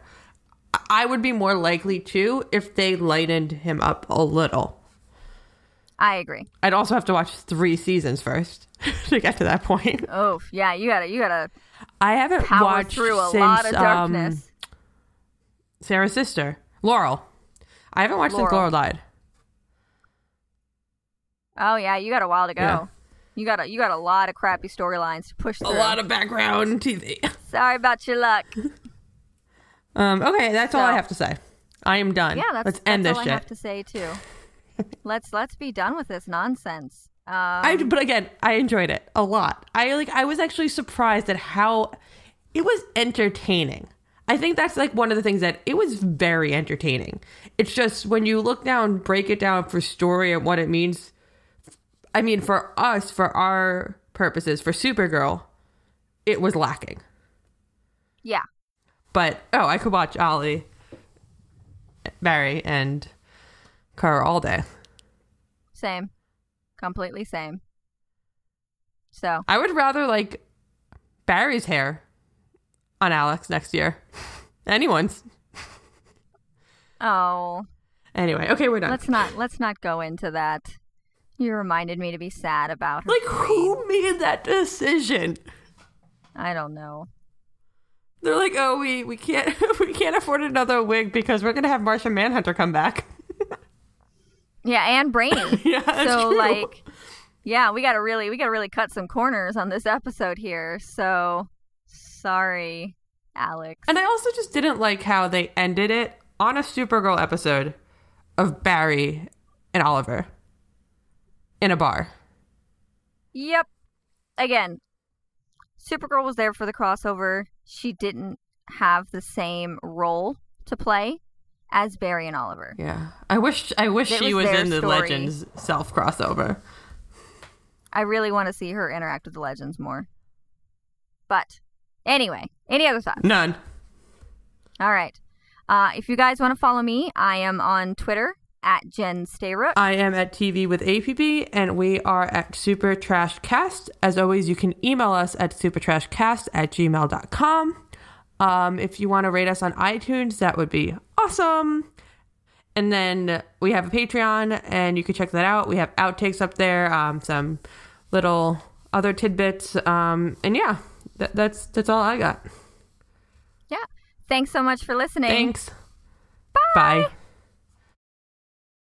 Speaker 3: I would be more likely to if they lightened him up a little.
Speaker 2: I agree.
Speaker 3: I'd also have to watch three seasons first [LAUGHS] to get to that point.
Speaker 2: Oh yeah, you gotta you gotta
Speaker 3: I haven't
Speaker 2: power
Speaker 3: watched
Speaker 2: through a
Speaker 3: since
Speaker 2: lot of
Speaker 3: um,
Speaker 2: darkness.
Speaker 3: Sarah's sister, Laurel. I haven't watched since
Speaker 2: Laurel.
Speaker 3: Laurel died.
Speaker 2: oh yeah, you got a while to go.
Speaker 3: Yeah.
Speaker 2: You got a you got a lot of crappy storylines to push
Speaker 3: A lot of background TV. [LAUGHS]
Speaker 2: Sorry about your luck.
Speaker 3: Um, okay, that's all I have to say. I am done.
Speaker 2: Yeah, that's,
Speaker 3: Let's
Speaker 2: that's
Speaker 3: end this
Speaker 2: all
Speaker 3: shit.
Speaker 2: I have to say too. Let's let's be done with this nonsense.
Speaker 3: I um, but again, I enjoyed it a lot. I like I was actually surprised at how it was entertaining. I think that's like one of the things that it was very entertaining. It's just when you look down, break it down for story and what it means. I mean, for us, for our purposes, for Supergirl, it was lacking.
Speaker 2: Yeah.
Speaker 3: But oh, I could watch Ollie, Barry, and Kara all day.
Speaker 2: Same. Completely same. So,
Speaker 3: I would rather like Barry's hair on Alex next year. [LAUGHS] Anyone's.
Speaker 2: oh,
Speaker 3: Anyway, okay, we're done.
Speaker 2: let's not let's not go into that. You reminded me to be sad about her.
Speaker 3: like who made that decision?
Speaker 2: I don't know.
Speaker 3: They're like, oh, we we can't [LAUGHS] we can't afford another wig because we're gonna have Martian Manhunter come back.
Speaker 2: Yeah, and Brainy. [LAUGHS]
Speaker 3: yeah,
Speaker 2: so
Speaker 3: true.
Speaker 2: like yeah, we got to really we got to really cut some corners on this episode here. So sorry, Alex.
Speaker 3: And I also just didn't like how they ended it on a Supergirl episode of Barry and Oliver in a bar.
Speaker 2: Yep. Again, Supergirl was there for the crossover. She didn't have the same role to play as Barry and Oliver.
Speaker 3: Yeah, I wish I wish
Speaker 2: It
Speaker 3: she
Speaker 2: was
Speaker 3: was in the
Speaker 2: story.
Speaker 3: Legends self crossover.
Speaker 2: I really want to see her interact with the legends more. But anyway, any other thoughts?
Speaker 3: None.
Speaker 2: All right. Uh, if you guys want to follow me, I am on Twitter at Jen Stayrook.
Speaker 3: I am at TV with APB, and we are at Super Trash Cast. As always, you can email us at supertrashcast at gmail.com. Um, if you want to rate us on iTunes, that would be awesome. And then we have a Patreon, and you can check that out. We have outtakes up there, um, some little other tidbits, um, and yeah, that, that's that's all I got.
Speaker 2: yeah. Thanks so much for listening.
Speaker 3: Thanks. Bye.